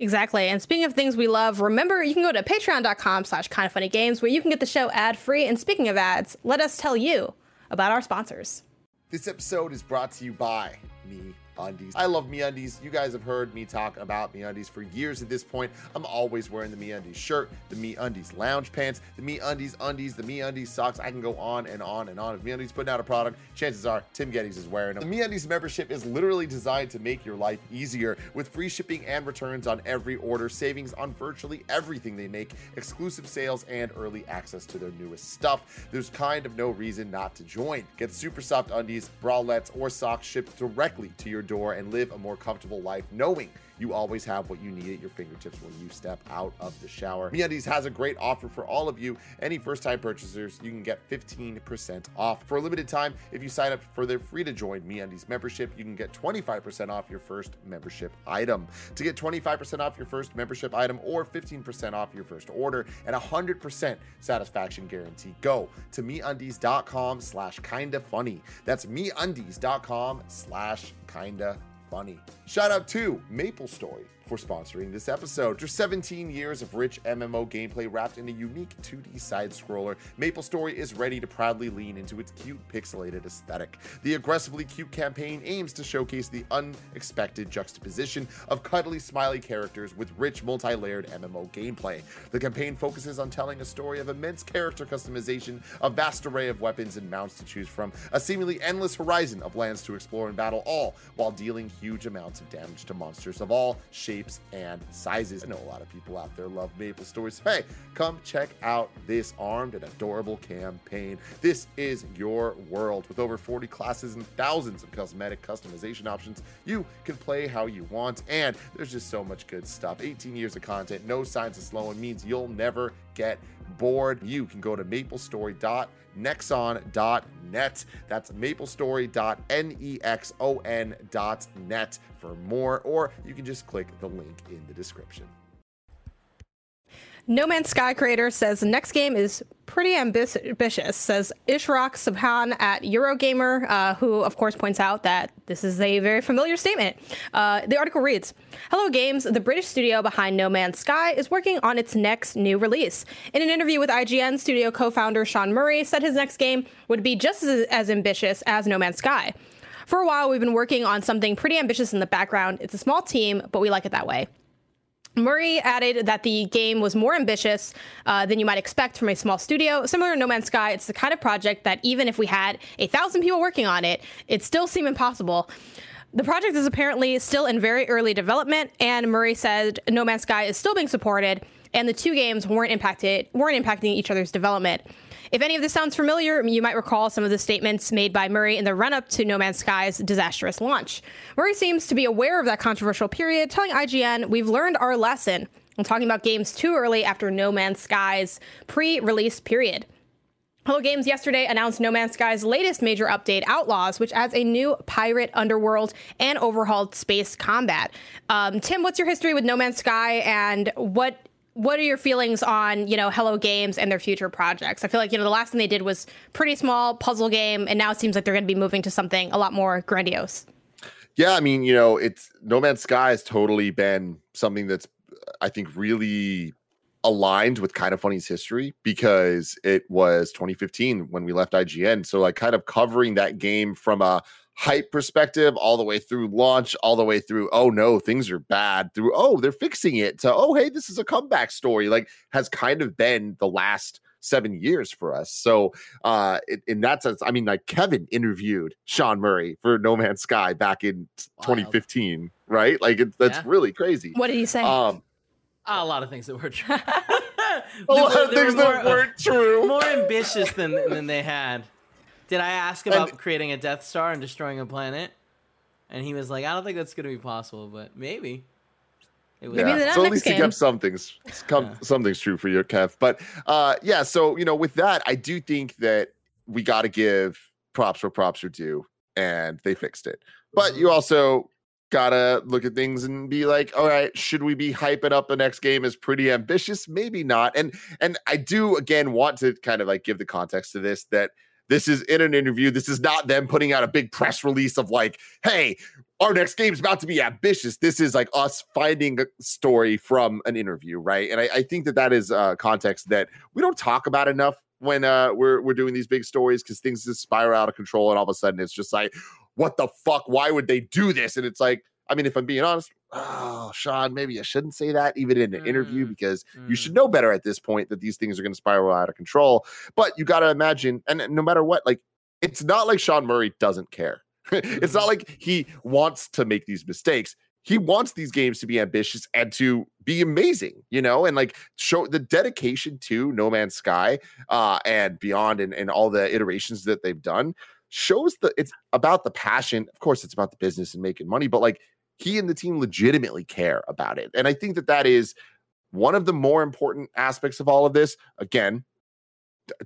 Exactly. And speaking of things we love, remember you can go to patreon.com slash Kinda Funny games where you can get the show ad free. And speaking of ads, let us tell you about our sponsors. This episode is brought to you by me undies. I love MeUndies. You guys have heard me talk about MeUndies for years at this point. I'm always wearing the MeUndies shirt, the MeUndies lounge pants, the MeUndies undies, the MeUndies socks. I can go on and on and on. If MeUndies putting out a product, chances are Tim Gettys is wearing them. The MeUndies membership is literally designed to make your life easier with free shipping and returns on every order, savings on virtually everything they make, exclusive sales, and early access to their newest stuff. There's kind of no reason not to join. Get super soft undies, bralettes, or socks shipped directly to your door and live a more comfortable life knowing you always have what you need at your fingertips when you step out of the shower. MeUndies has a great offer for all of you. Any first-time purchasers, you can get 15% off. For a limited time, if you sign up for their free-to-join MeUndies membership, you can get 25% off your first membership item. To get 25% off your first membership item or 15% off your first order and 100% satisfaction guarantee, go to MeUndies.com slash kinda funny. That's MeUndies.com slash kinda funny. Shout out to MapleStory for sponsoring this episode. After 17 years of rich MMO gameplay wrapped in a unique 2D side scroller, MapleStory is ready to proudly lean into its cute pixelated aesthetic. The aggressively cute campaign aims to showcase the unexpected juxtaposition of cuddly, smiley characters with rich, multi layered MMO gameplay. The campaign focuses on telling a story of immense character customization, a vast array of weapons and mounts to choose from, a seemingly endless horizon of lands to explore and battle, all while dealing huge amounts of damage to monsters of all shapes shapes, and sizes. I know a lot of people out there love Maple Stories. Hey, come check out this armed and adorable campaign. This is your world with over 40 classes and thousands of cosmetic customization options. You can play how you want, and there's just so much good stuff. 18 years of content, no signs of slowing means you'll never get bored. You can go to maplestory.nexon.net. That's maplestory.nexon.net for more, or you can just click the link in the description. No Man's Sky creator says the next game is pretty ambitious, says Ishraq Subhan at Eurogamer, uh, who of course points out that this is a very familiar statement. Uh, the article reads Hello Games, the British studio behind No Man's Sky, is working on its next new release. In an interview with IGN, studio co founder Sean Murray said his next game would be just as, as ambitious as No Man's Sky. For a while, we've been working on something pretty ambitious in the background. It's a small team, but we like it that way. Murray added that the game was more ambitious uh, than you might expect from a small studio. Similar to No Man's Sky, it's the kind of project that even if we had a thousand people working on it, it still seemed impossible. The project is apparently still in very early development, and Murray said No Man's Sky is still being supported, and the two games weren't impacted weren't impacting each other's development. If any of this sounds familiar, you might recall some of the statements made by Murray in the run up to No Man's Sky's disastrous launch. Murray seems to be aware of that controversial period, telling IGN, We've learned our lesson. I'm talking about games too early after No Man's Sky's pre release period. Hello Games yesterday announced No Man's Sky's latest major update, Outlaws, which adds a new pirate underworld and overhauled space combat. Um, Tim, what's your history with No Man's Sky, and what what are your feelings on you know hello games and their future projects? I feel like you know the last thing they did was pretty small puzzle game and now it seems like they're going to be moving to something a lot more grandiose. Yeah i mean you know it's no man's sky has totally been something that's uh, i think really aligned with Kinda Funny's history because it was 2015 when we left ign so like kind of covering that game from a hype perspective all the way through launch, all the way through, oh no, things are bad, through, oh, they're fixing it, to, oh, hey, this is a comeback story, like has kind of been the last seven years for us. So, uh, in, in that sense, I mean, like Kevin interviewed Sean Murray for No Man's Sky back in Wild. 2015, right? Like, it, that's yeah. really crazy. What did he say? Um, a lot of things that were true. a lot of things more, that weren't true. More ambitious than than they had. Did I ask about and, creating a Death Star and destroying a planet? And he was like, I don't think that's going to be possible, but maybe. It was yeah. so at least game. you kept something's come, yeah. something's true for your Kev. But uh, yeah, so you know, with that, I do think that we got to give props where props are due, and they fixed it. But you mm-hmm. also gotta look at things and be like, all right, should we be hyping up the next game as pretty ambitious? Maybe not. And and I do again want to kind of like give the context to this that this is in an interview. This is not them putting out a big press release of like, hey, our next game is about to be ambitious. This is like us finding a story from an interview, right? And I, I think that that is uh, context that we don't talk about enough when uh, we're we're doing these big stories because things just spiral out of control, and all of a sudden it's just like, what the fuck? Why would they do this? And it's like, I mean, if I'm being honest, oh, Sean, maybe I shouldn't say that even in an mm, interview because mm. you should mm. know better at this point that these things are going to spiral out of control. But you got to imagine, and no matter what, like, it's not like Sean Murray doesn't care. it's not mm-hmm. like he wants to make these mistakes. He wants these games to be ambitious and to be amazing, you know, and like show the dedication to No Man's Sky uh, and beyond and, and all the iterations that they've done shows the it's about the passion. Of course, it's about the business and making money, but like he and the team legitimately care about it. And I think that that is one of the more important aspects of all of this. Again,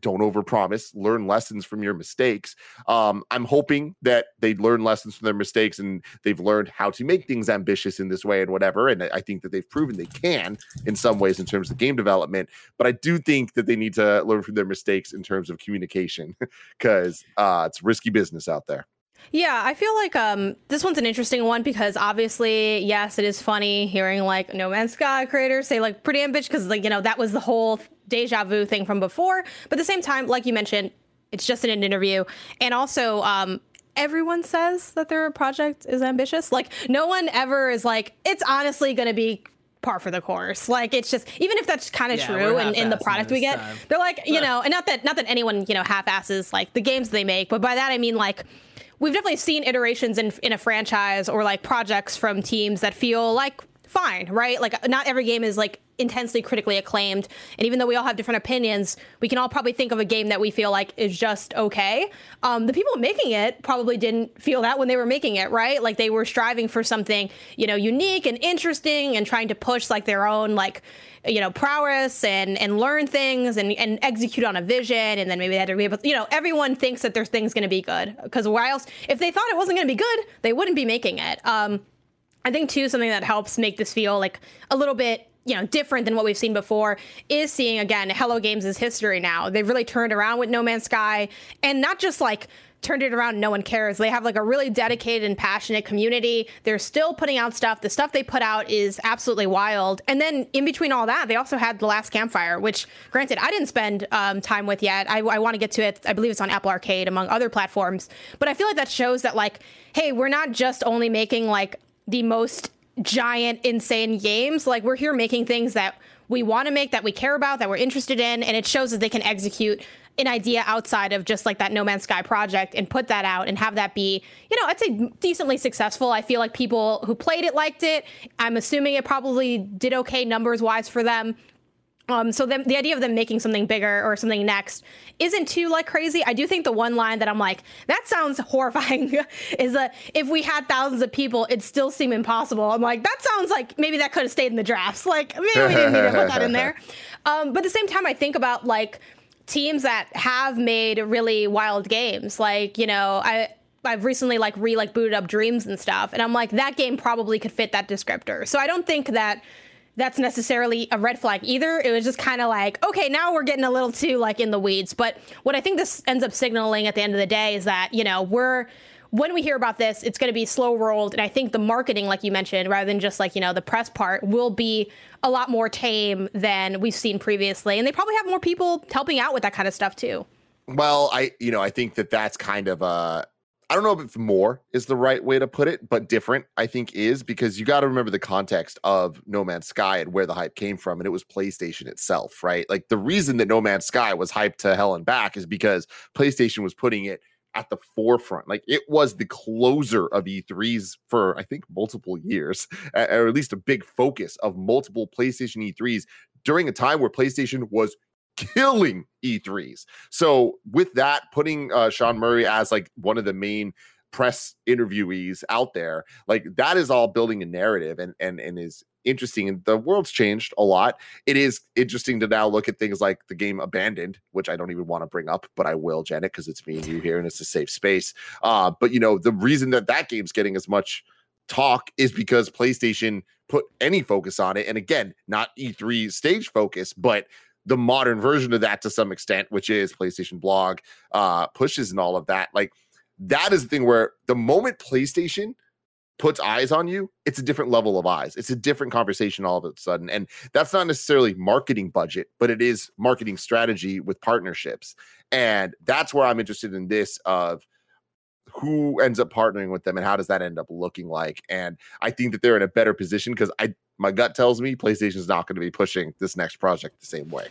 don't overpromise learn lessons from your mistakes um, i'm hoping that they learn lessons from their mistakes and they've learned how to make things ambitious in this way and whatever and i think that they've proven they can in some ways in terms of game development but i do think that they need to learn from their mistakes in terms of communication because uh, it's risky business out there yeah, I feel like um, this one's an interesting one because obviously, yes, it is funny hearing like No Man's Sky creators say like pretty ambitious because like you know that was the whole deja vu thing from before. But at the same time, like you mentioned, it's just in an interview, and also um, everyone says that their project is ambitious. Like no one ever is like it's honestly going to be par for the course. Like it's just even if that's kind of yeah, true in, in the product we get, time. they're like you know, and not that not that anyone you know half asses like the games they make, but by that I mean like we've definitely seen iterations in in a franchise or like projects from teams that feel like fine, right? Like not every game is like intensely critically acclaimed. And even though we all have different opinions, we can all probably think of a game that we feel like is just okay. Um, the people making it probably didn't feel that when they were making it, right? Like they were striving for something, you know, unique and interesting and trying to push like their own like you know prowess and and learn things and and execute on a vision and then maybe they had to be able you know everyone thinks that their thing's going to be good because why else if they thought it wasn't going to be good they wouldn't be making it um i think too something that helps make this feel like a little bit you know different than what we've seen before is seeing again hello games' history now. They've really turned around with no man's sky and not just like turned it around no one cares. They have like a really dedicated and passionate community. They're still putting out stuff. The stuff they put out is absolutely wild. And then in between all that they also had the last campfire which granted i didn't spend um, time with yet. I, I want to get to it. I believe it's on apple arcade among other platforms. But i feel like that shows that like hey we're not just only making like the most giant, insane games. Like we're here making things that we want to make, that we care about, that we're interested in, and it shows that they can execute an idea outside of just like that No Man's Sky project and put that out and have that be, you know, I'd say decently successful. I feel like people who played it liked it. I'm assuming it probably did okay numbers wise for them. Um, so the, the idea of them making something bigger or something next isn't too like crazy. I do think the one line that I'm like, that sounds horrifying, is that if we had thousands of people, it'd still seem impossible. I'm like, that sounds like maybe that could have stayed in the drafts. Like maybe we didn't need to put that in there. Um, but at the same time, I think about like teams that have made really wild games. Like you know, I I've recently like re like booted up Dreams and stuff, and I'm like that game probably could fit that descriptor. So I don't think that that's necessarily a red flag either. It was just kind of like, okay, now we're getting a little too like in the weeds. But what I think this ends up signaling at the end of the day is that, you know, we're when we hear about this, it's going to be slow rolled. And I think the marketing, like you mentioned, rather than just like, you know, the press part, will be a lot more tame than we've seen previously. And they probably have more people helping out with that kind of stuff too. Well, I, you know, I think that that's kind of a, I don't know if more is the right way to put it, but different, I think, is because you got to remember the context of No Man's Sky and where the hype came from. And it was PlayStation itself, right? Like the reason that No Man's Sky was hyped to hell and back is because PlayStation was putting it at the forefront. Like it was the closer of E3s for, I think, multiple years, or at least a big focus of multiple PlayStation E3s during a time where PlayStation was killing E3s. So with that, putting uh, Sean Murray as like one of the main press interviewees out there, like that is all building a narrative and and and is interesting. And the world's changed a lot. It is interesting to now look at things like the game Abandoned, which I don't even want to bring up, but I will, Janet, because it's me and you here and it's a safe space. Uh, but you know, the reason that that game's getting as much talk is because PlayStation put any focus on it. And again, not E3 stage focus, but the modern version of that to some extent, which is PlayStation Blog, uh, pushes and all of that. Like that is the thing where the moment PlayStation puts eyes on you, it's a different level of eyes. It's a different conversation all of a sudden. And that's not necessarily marketing budget, but it is marketing strategy with partnerships. And that's where I'm interested in this of who ends up partnering with them and how does that end up looking like and i think that they're in a better position because i my gut tells me playstation is not going to be pushing this next project the same way.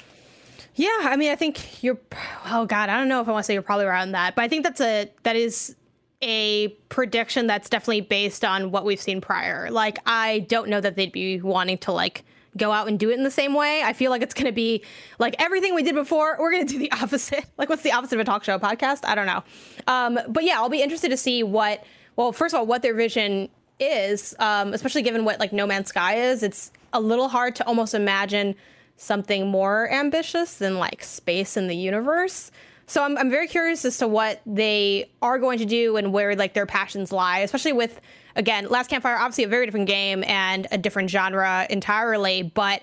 Yeah i mean i think you're oh god i don't know if i want to say you're probably around that but i think that's a that is a prediction that's definitely based on what we've seen prior. Like i don't know that they'd be wanting to like go out and do it in the same way. I feel like it's going to be like everything we did before. We're going to do the opposite. Like, what's the opposite of a talk show podcast? I don't know. Um, but yeah, I'll be interested to see what. Well, first of all, what their vision is, um, especially given what like No Man's Sky is. It's a little hard to almost imagine something more ambitious than like space in the universe. So I'm, I'm very curious as to what they are going to do and where like their passions lie, especially with again, Last Campfire, obviously a very different game and a different genre entirely, but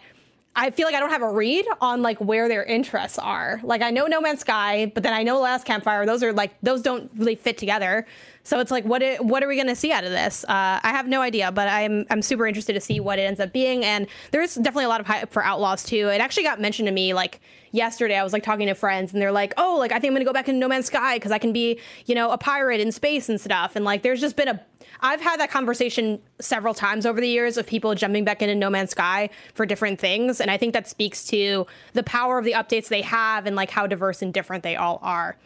I feel like I don't have a read on like where their interests are. Like I know No Man's Sky, but then I know Last Campfire. Those are like those don't really fit together. So it's like, what what are we going to see out of this? Uh, I have no idea, but I'm I'm super interested to see what it ends up being. And there's definitely a lot of hype for Outlaws too. It actually got mentioned to me like yesterday. I was like talking to friends, and they're like, oh, like I think I'm going to go back into No Man's Sky because I can be you know a pirate in space and stuff. And like there's just been a I've had that conversation several times over the years of people jumping back into No Man's Sky for different things, and I think that speaks to the power of the updates they have and like how diverse and different they all are.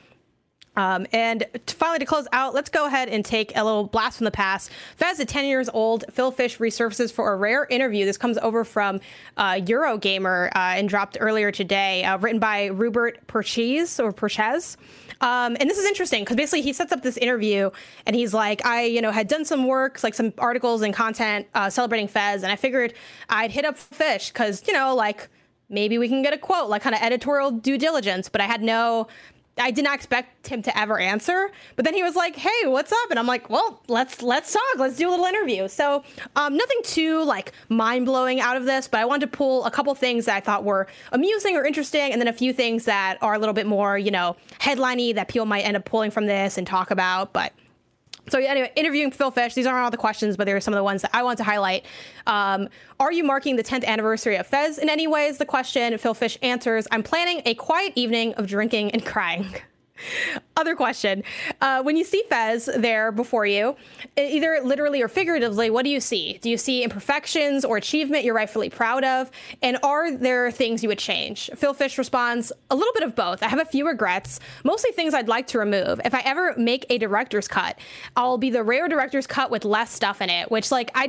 Um, and to finally, to close out, let's go ahead and take a little blast from the past. Fez at 10 years old, Phil Fish resurfaces for a rare interview. This comes over from uh, Eurogamer uh, and dropped earlier today, uh, written by Rupert Purchase or Purchase. Um, and this is interesting because basically he sets up this interview and he's like, I, you know, had done some work, like some articles and content uh, celebrating Fez, and I figured I'd hit up Fish because, you know, like maybe we can get a quote, like kind of editorial due diligence. But I had no I did not expect him to ever answer, but then he was like, "Hey, what's up?" And I'm like, "Well, let's let's talk. Let's do a little interview." So, um, nothing too like mind blowing out of this, but I wanted to pull a couple things that I thought were amusing or interesting, and then a few things that are a little bit more, you know, headliney that people might end up pulling from this and talk about. But so anyway, interviewing Phil Fish. These aren't all the questions, but there are some of the ones that I want to highlight. Um, are you marking the 10th anniversary of Fez in any way? Is the question. Phil Fish answers, I'm planning a quiet evening of drinking and crying. Other question. Uh, when you see Fez there before you, either literally or figuratively, what do you see? Do you see imperfections or achievement you're rightfully proud of? And are there things you would change? Phil Fish responds, a little bit of both. I have a few regrets, mostly things I'd like to remove. If I ever make a director's cut, I'll be the rare director's cut with less stuff in it, which like I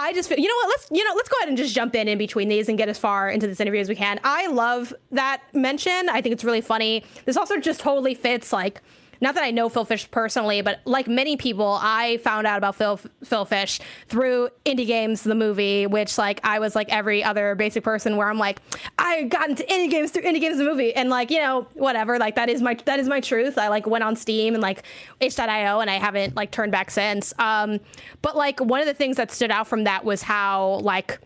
I just feel, you know what? Let's you know let's go ahead and just jump in in between these and get as far into this interview as we can. I love that mention. I think it's really funny. This also just totally fits like not that I know Phil Fish personally, but like many people, I found out about Phil Phil Fish through Indie Games, the movie, which like I was like every other basic person where I'm like, I got into Indie Games through Indie Games, the movie, and like you know whatever, like that is my that is my truth. I like went on Steam and like itch.io, and I haven't like turned back since. Um, but like one of the things that stood out from that was how like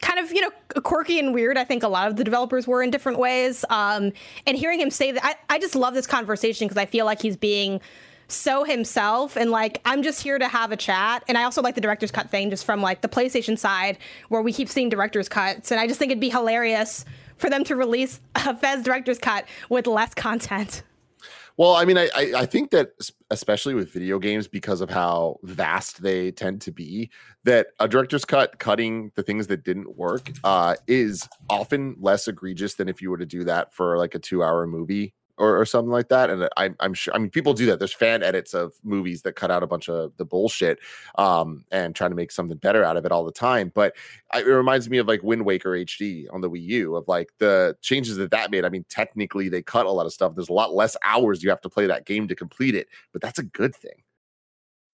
kind of you know quirky and weird i think a lot of the developers were in different ways. Um, and hearing him say that I, I just love this conversation because i feel like he's being so himself and like i'm just here to have a chat. And i also like the director's cut thing just from like the playstation side where we keep seeing director's cuts. And i just think it'd be hilarious for them to release a fez director's cut with less content well, I mean, I, I think that especially with video games, because of how vast they tend to be, that a director's cut cutting the things that didn't work uh, is often less egregious than if you were to do that for like a two-hour movie or, or something like that. And I, I'm sure, I mean, people do that. There's fan edits of movies that cut out a bunch of the bullshit um, and trying to make something better out of it all the time. But I, it reminds me of like Wind Waker HD on the Wii U of like the changes that that made. I mean, technically they cut a lot of stuff. There's a lot less hours you have to play that game to complete it, but that's a good thing.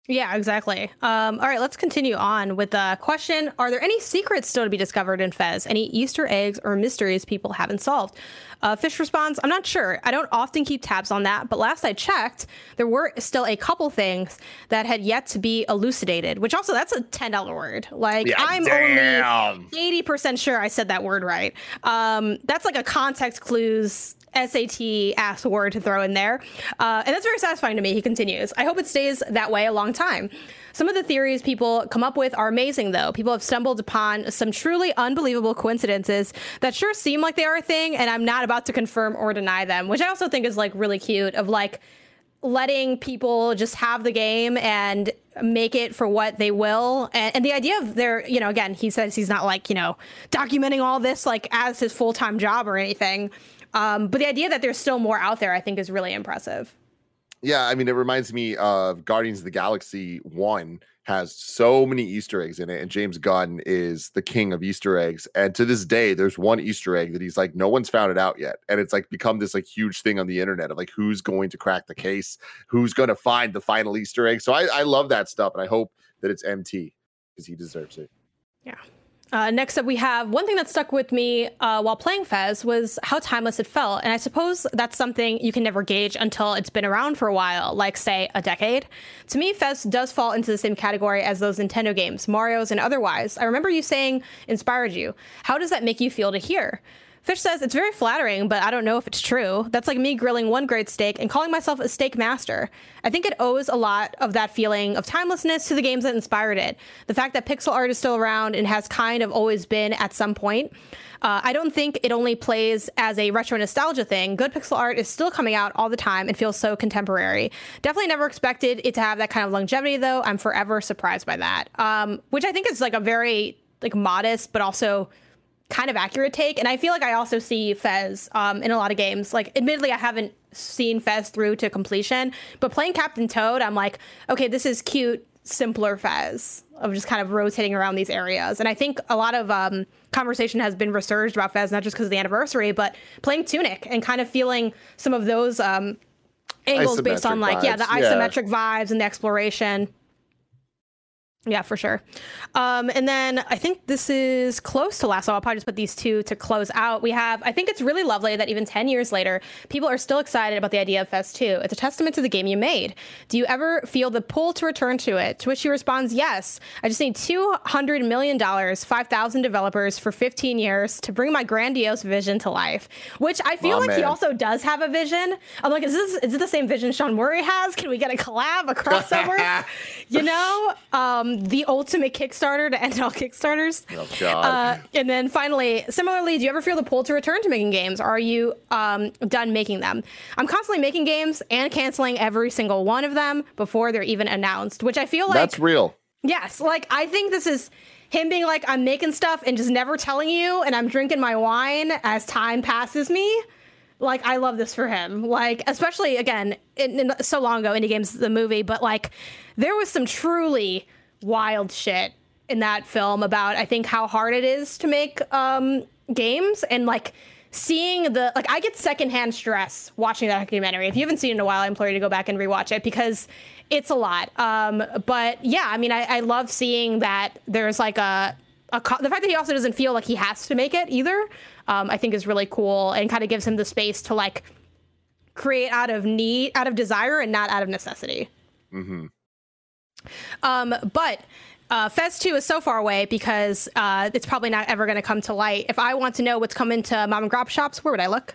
Yeah, exactly. Um, all right, let's continue on with the question Are there any secrets still to be discovered in Fez? Any Easter eggs or mysteries people haven't solved? Uh, Fish responds, I'm not sure. I don't often keep tabs on that, but last I checked, there were still a couple things that had yet to be elucidated, which also, that's a $10 word. Like, yeah, I'm damn. only 80% sure I said that word right. Um, that's like a context clues SAT ass word to throw in there. Uh, and that's very satisfying to me. He continues. I hope it stays that way a long time. Some of the theories people come up with are amazing, though. People have stumbled upon some truly unbelievable coincidences that sure seem like they are a thing, and I'm not about to confirm or deny them, which I also think is like really cute of like letting people just have the game and make it for what they will and, and, the idea of their you know again he says he's not like you know documenting all this like as his full-time job or anything um, but the idea that there's still more out there, I think, is really impressive. Yeah, I mean, it reminds me of Guardians of the Galaxy 1 has so many Easter eggs in it, and James Gunn is the king of Easter eggs. And to this day, there's one Easter egg that he's like, no one's found it out yet. And it's like become this like huge thing on the internet of like who's going to crack the case, who's going to find the final Easter egg. So I, I love that stuff, and I hope that it's MT because he deserves it. Yeah. Uh, next up, we have one thing that stuck with me uh, while playing Fez was how timeless it felt. And I suppose that's something you can never gauge until it's been around for a while, like, say, a decade. To me, Fez does fall into the same category as those Nintendo games, Mario's and otherwise. I remember you saying inspired you. How does that make you feel to hear? Fish says it's very flattering, but I don't know if it's true. That's like me grilling one great steak and calling myself a steak master. I think it owes a lot of that feeling of timelessness to the games that inspired it. The fact that pixel art is still around and has kind of always been at some point. Uh, I don't think it only plays as a retro nostalgia thing. Good pixel art is still coming out all the time and feels so contemporary. Definitely never expected it to have that kind of longevity, though. I'm forever surprised by that. Um, which I think is like a very like modest, but also kind of accurate take. And I feel like I also see Fez um, in a lot of games. Like, admittedly, I haven't seen Fez through to completion, but playing Captain Toad, I'm like, okay, this is cute, simpler Fez of just kind of rotating around these areas. And I think a lot of um, conversation has been resurged about Fez, not just because of the anniversary, but playing Tunic and kind of feeling some of those um, angles Isometric based on like, vibes, yeah, the yeah. isometric vibes and the exploration. Yeah, for sure. Um, and then I think this is close to last. So I'll probably just put these two to close out. We have, I think it's really lovely that even 10 years later, people are still excited about the idea of Fez 2. It's a testament to the game you made. Do you ever feel the pull to return to it? To which he responds, yes. I just need $200 million, 5,000 developers for 15 years to bring my grandiose vision to life, which I feel like he also does have a vision. I'm like, is this, is it the same vision Sean Murray has? Can we get a collab, a crossover? you know, um, the ultimate Kickstarter to end all Kickstarters. Oh, God. Uh, and then finally, similarly, do you ever feel the pull to return to making games? Are you um, done making them? I'm constantly making games and canceling every single one of them before they're even announced, which I feel like That's real. Yes, like I think this is him being like, I'm making stuff and just never telling you, and I'm drinking my wine as time passes me. Like I love this for him. Like especially again, in, in so long ago, Indie Games the movie, but like there was some truly wild shit in that film about I think how hard it is to make um, games and like seeing the like I get secondhand stress watching that documentary. If you haven't seen it in a while, I implore you to go back and rewatch it because it's a lot. Um, but yeah, I mean, I, I love seeing that there's like a, a co- the fact that he also doesn't feel like he has to make it either. Um, I think is really cool and kind of gives him the space to like create out of need, out of desire, and not out of necessity. hmm Um, but uh, Fez 2 is so far away because uh, it's probably not ever going to come to light. If I want to know what's coming to mom and grop shops, where would I look?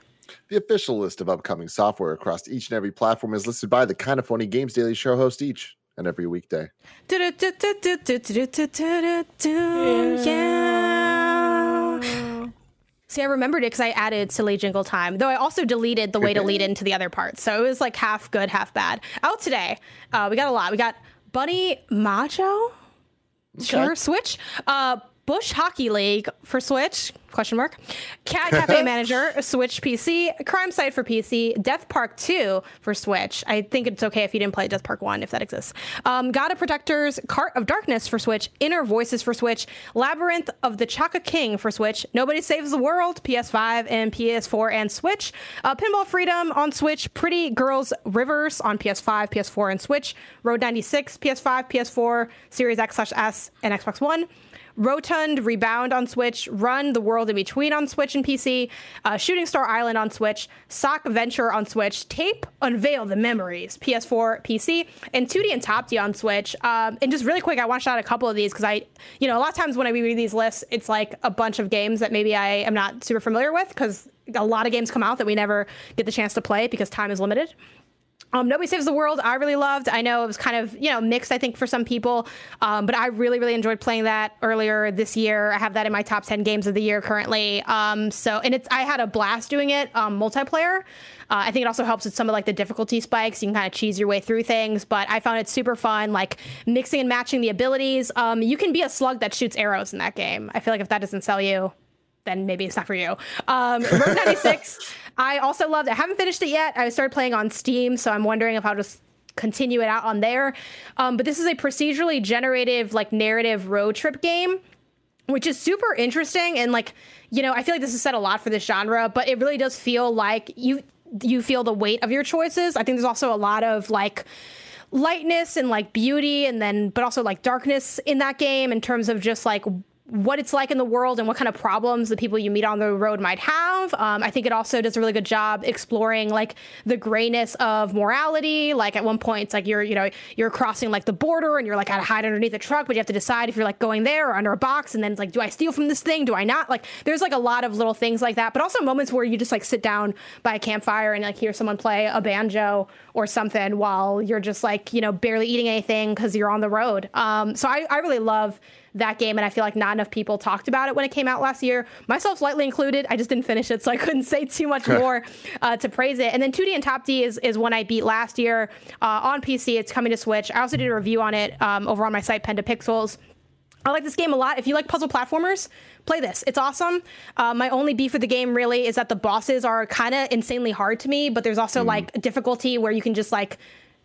The official list of upcoming software across each and every platform is listed by the Kinda Funny Games Daily Show host each and every weekday. Yeah. See, I remembered it because I added silly jingle time, though I also deleted the way to lead into the other parts. So it was like half good, half bad. Out today, uh, we got a lot. We got Bunny Macho, sure, Switch. Uh, Bush Hockey League for Switch? Question mark. Cat Cafe Manager, Switch PC. Crime Sight for PC. Death Park 2 for Switch. I think it's okay if you didn't play Death Park 1 if that exists. Um, God of Protectors, Cart of Darkness for Switch. Inner Voices for Switch. Labyrinth of the Chaka King for Switch. Nobody Saves the World, PS5 and PS4 and Switch. Uh, Pinball Freedom on Switch. Pretty Girls Rivers on PS5, PS4 and Switch. Road 96, PS5, PS4, Series X slash S, and Xbox One. Rotund Rebound on Switch, Run the World in Between on Switch and PC, uh, Shooting Star Island on Switch, Sockventure on Switch, Tape Unveil the Memories, PS4, PC, and 2D and Top D on Switch. Um, and just really quick, I want to shout out a couple of these because I, you know, a lot of times when I read these lists, it's like a bunch of games that maybe I am not super familiar with because a lot of games come out that we never get the chance to play because time is limited. Um, Nobody Saves the World, I really loved. I know it was kind of, you know, mixed, I think, for some people. Um, but I really, really enjoyed playing that earlier this year. I have that in my top 10 games of the year currently. Um, so, and it's, I had a blast doing it um, multiplayer. Uh, I think it also helps with some of like the difficulty spikes. You can kind of cheese your way through things, but I found it super fun, like mixing and matching the abilities. Um, you can be a slug that shoots arrows in that game. I feel like if that doesn't sell you, then maybe it's not for you. Um, Road 96, I also loved. It. I haven't finished it yet. I started playing on Steam, so I'm wondering if I'll just continue it out on there. Um, but this is a procedurally generative, like narrative road trip game which is super interesting and like you know i feel like this is said a lot for this genre but it really does feel like you you feel the weight of your choices i think there's also a lot of like lightness and like beauty and then but also like darkness in that game in terms of just like what it's like in the world and what kind of problems the people you meet on the road might have. Um, I think it also does a really good job exploring like the grayness of morality. Like at one point, it's like you're you know you're crossing like the border and you're like got to hide underneath a truck, but you have to decide if you're like going there or under a box. And then it's like, do I steal from this thing? Do I not? Like there's like a lot of little things like that, but also moments where you just like sit down by a campfire and like hear someone play a banjo or something while you're just like you know barely eating anything because you're on the road. Um, so I, I really love that game and I feel like not enough people talked about it when it came out last year, myself slightly included. I just didn't finish it, so I couldn't say too much more uh, to praise it. And then 2D and Top D is, is one I beat last year uh, on PC. It's coming to Switch. I also did a review on it um, over on my site, Penda Pixels. I like this game a lot. If you like puzzle platformers, play this. It's awesome. Uh, my only beef with the game really is that the bosses are kind of insanely hard to me, but there's also mm. like difficulty where you can just like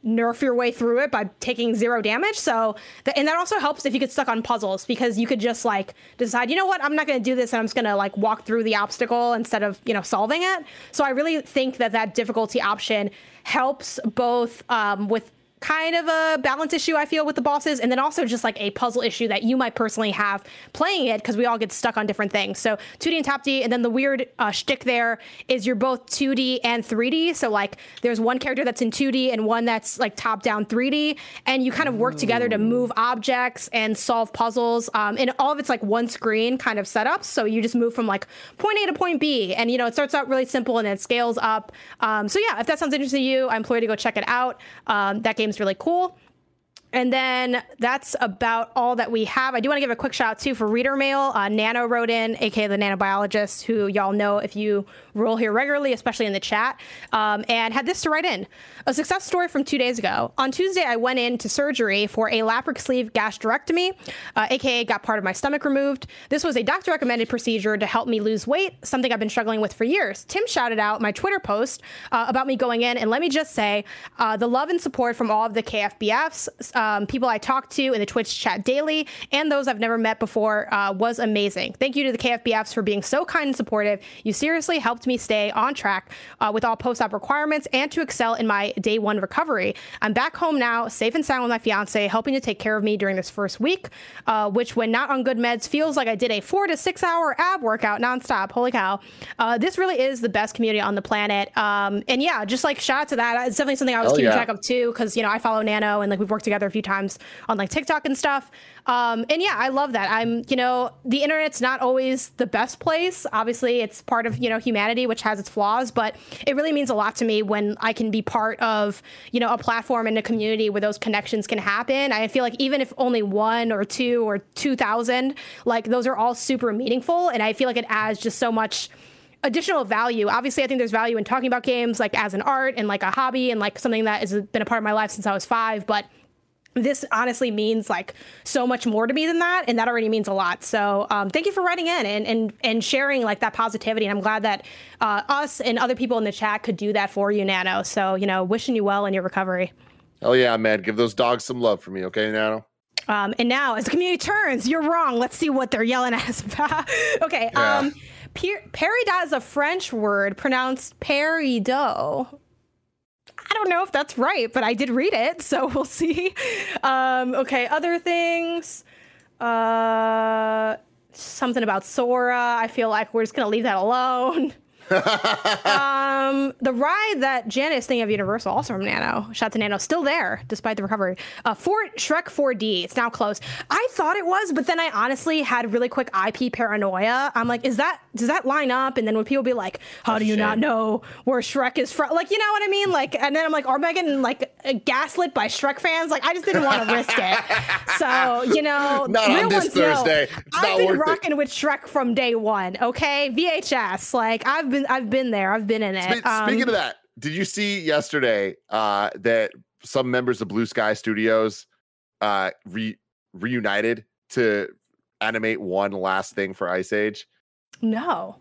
nerf your way through it by taking zero damage. So, the, and that also helps if you get stuck on puzzles because you could just like decide, you know what, I'm not going to do this and I'm just going to like walk through the obstacle instead of, you know, solving it. So I really think that that difficulty option helps both um, with kind of a balance issue I feel with the bosses, and then also just like a puzzle issue that you might personally have playing it because we all get stuck on different things. So 2D and top D, and then the weird uh, shtick there is you're both 2D and 3D. So like there's one character that's in 2D and one that's like top down 3D, and you kind of work together to move objects and solve puzzles. Um, and all of it's like one screen kind of setup. So you just move from like point A to point B, and you know it starts out really simple and then it scales up. Um, so yeah, if that sounds interesting to you, I implore you to go check it out. Um, that game's really cool. And then that's about all that we have. I do want to give a quick shout out too for reader mail. Uh, Nano wrote in, aka the nanobiologist, who y'all know if you roll here regularly, especially in the chat, um, and had this to write in. A success story from two days ago. On Tuesday, I went into surgery for a laparoscopic sleeve gastrectomy, uh, aka got part of my stomach removed. This was a doctor recommended procedure to help me lose weight, something I've been struggling with for years. Tim shouted out my Twitter post uh, about me going in, and let me just say uh, the love and support from all of the KFBFs, um, people I talked to in the Twitch chat daily, and those I've never met before uh, was amazing. Thank you to the KFBFs for being so kind and supportive. You seriously helped me stay on track uh, with all post op requirements and to excel in my day one recovery. I'm back home now, safe and sound with my fiance, helping to take care of me during this first week, uh, which, when not on good meds, feels like I did a four to six hour ab workout nonstop. Holy cow. Uh, this really is the best community on the planet. Um, and yeah, just like shout out to that. It's definitely something I was keeping yeah. track of too, because, you know, I follow Nano and like we've worked together few times on like TikTok and stuff. Um, and yeah, I love that. I'm, you know, the internet's not always the best place. Obviously, it's part of, you know, humanity, which has its flaws, but it really means a lot to me when I can be part of, you know, a platform and a community where those connections can happen. I feel like even if only one or two or 2,000, like those are all super meaningful. And I feel like it adds just so much additional value. Obviously, I think there's value in talking about games like as an art and like a hobby and like something that has been a part of my life since I was five. But this honestly means like so much more to me than that and that already means a lot. So um, thank you for writing in and, and and sharing like that positivity and i'm glad that uh, us and other people in the chat could do that for you nano. So you know wishing you well in your recovery. Oh yeah man. Give those dogs some love for me okay nano? Um, and now as the community turns you're wrong. Let's see what they're yelling at us about. Okay yeah. um Peridot is a French word pronounced peridot. I don't know if that's right, but I did read it, so we'll see. Um, okay, other things. Uh, something about Sora. I feel like we're just gonna leave that alone. Um, the ride that Janice thing of Universal, also from Nano, shot to Nano, still there despite the recovery. Uh, Fort Shrek 4D, it's now closed. I thought it was, but then I honestly had really quick IP paranoia. I'm like, is that does that line up? And then when people be like, how do you not know where Shrek is from? Like, you know what I mean? Like, and then I'm like, are I getting like gaslit by Shrek fans? Like, I just didn't want to risk it. So you know, not on this Thursday. I've been rocking it. with Shrek from day one. Okay, VHS. Like, I've been I've been there. I've been in it. Spe- um, speaking of that, did you see yesterday uh, that some members of Blue Sky Studios uh, re- reunited to animate one last thing for Ice Age? No.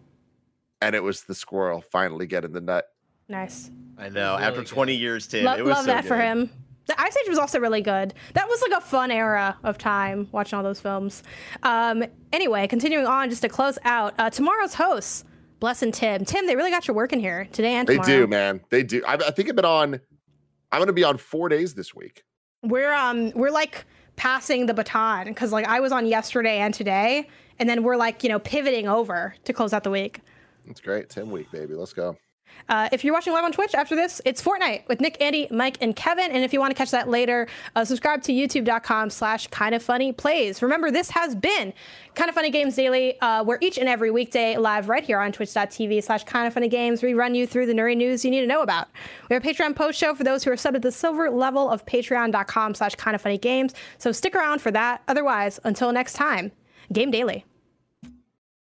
And it was the squirrel finally getting the nut. Nice. I know. Really After 20 good. years, Tim, Lo- it was love so that good. for him. The Ice Age was also really good. That was like a fun era of time watching all those films. Um, anyway, continuing on, just to close out, uh, tomorrow's hosts Bless and Tim. Tim, they really got your work in here today and tomorrow. They do, man. They do. I, I think I've been on. I'm going to be on four days this week. We're um we're like passing the baton because like I was on yesterday and today, and then we're like you know pivoting over to close out the week. That's great. Tim week, baby. Let's go. Uh, if you're watching live on Twitch after this, it's Fortnite with Nick, Andy, Mike, and Kevin. And if you want to catch that later, uh, subscribe to youtube.com slash kind of funny plays. Remember, this has been Kinda Funny Games Daily, uh, where each and every weekday live right here on twitch.tv slash kind of funny games, we run you through the nerdy news you need to know about. We have a Patreon post show for those who are subbed at the silver level of patreon.com slash kind of funny games. So stick around for that. Otherwise, until next time, game daily.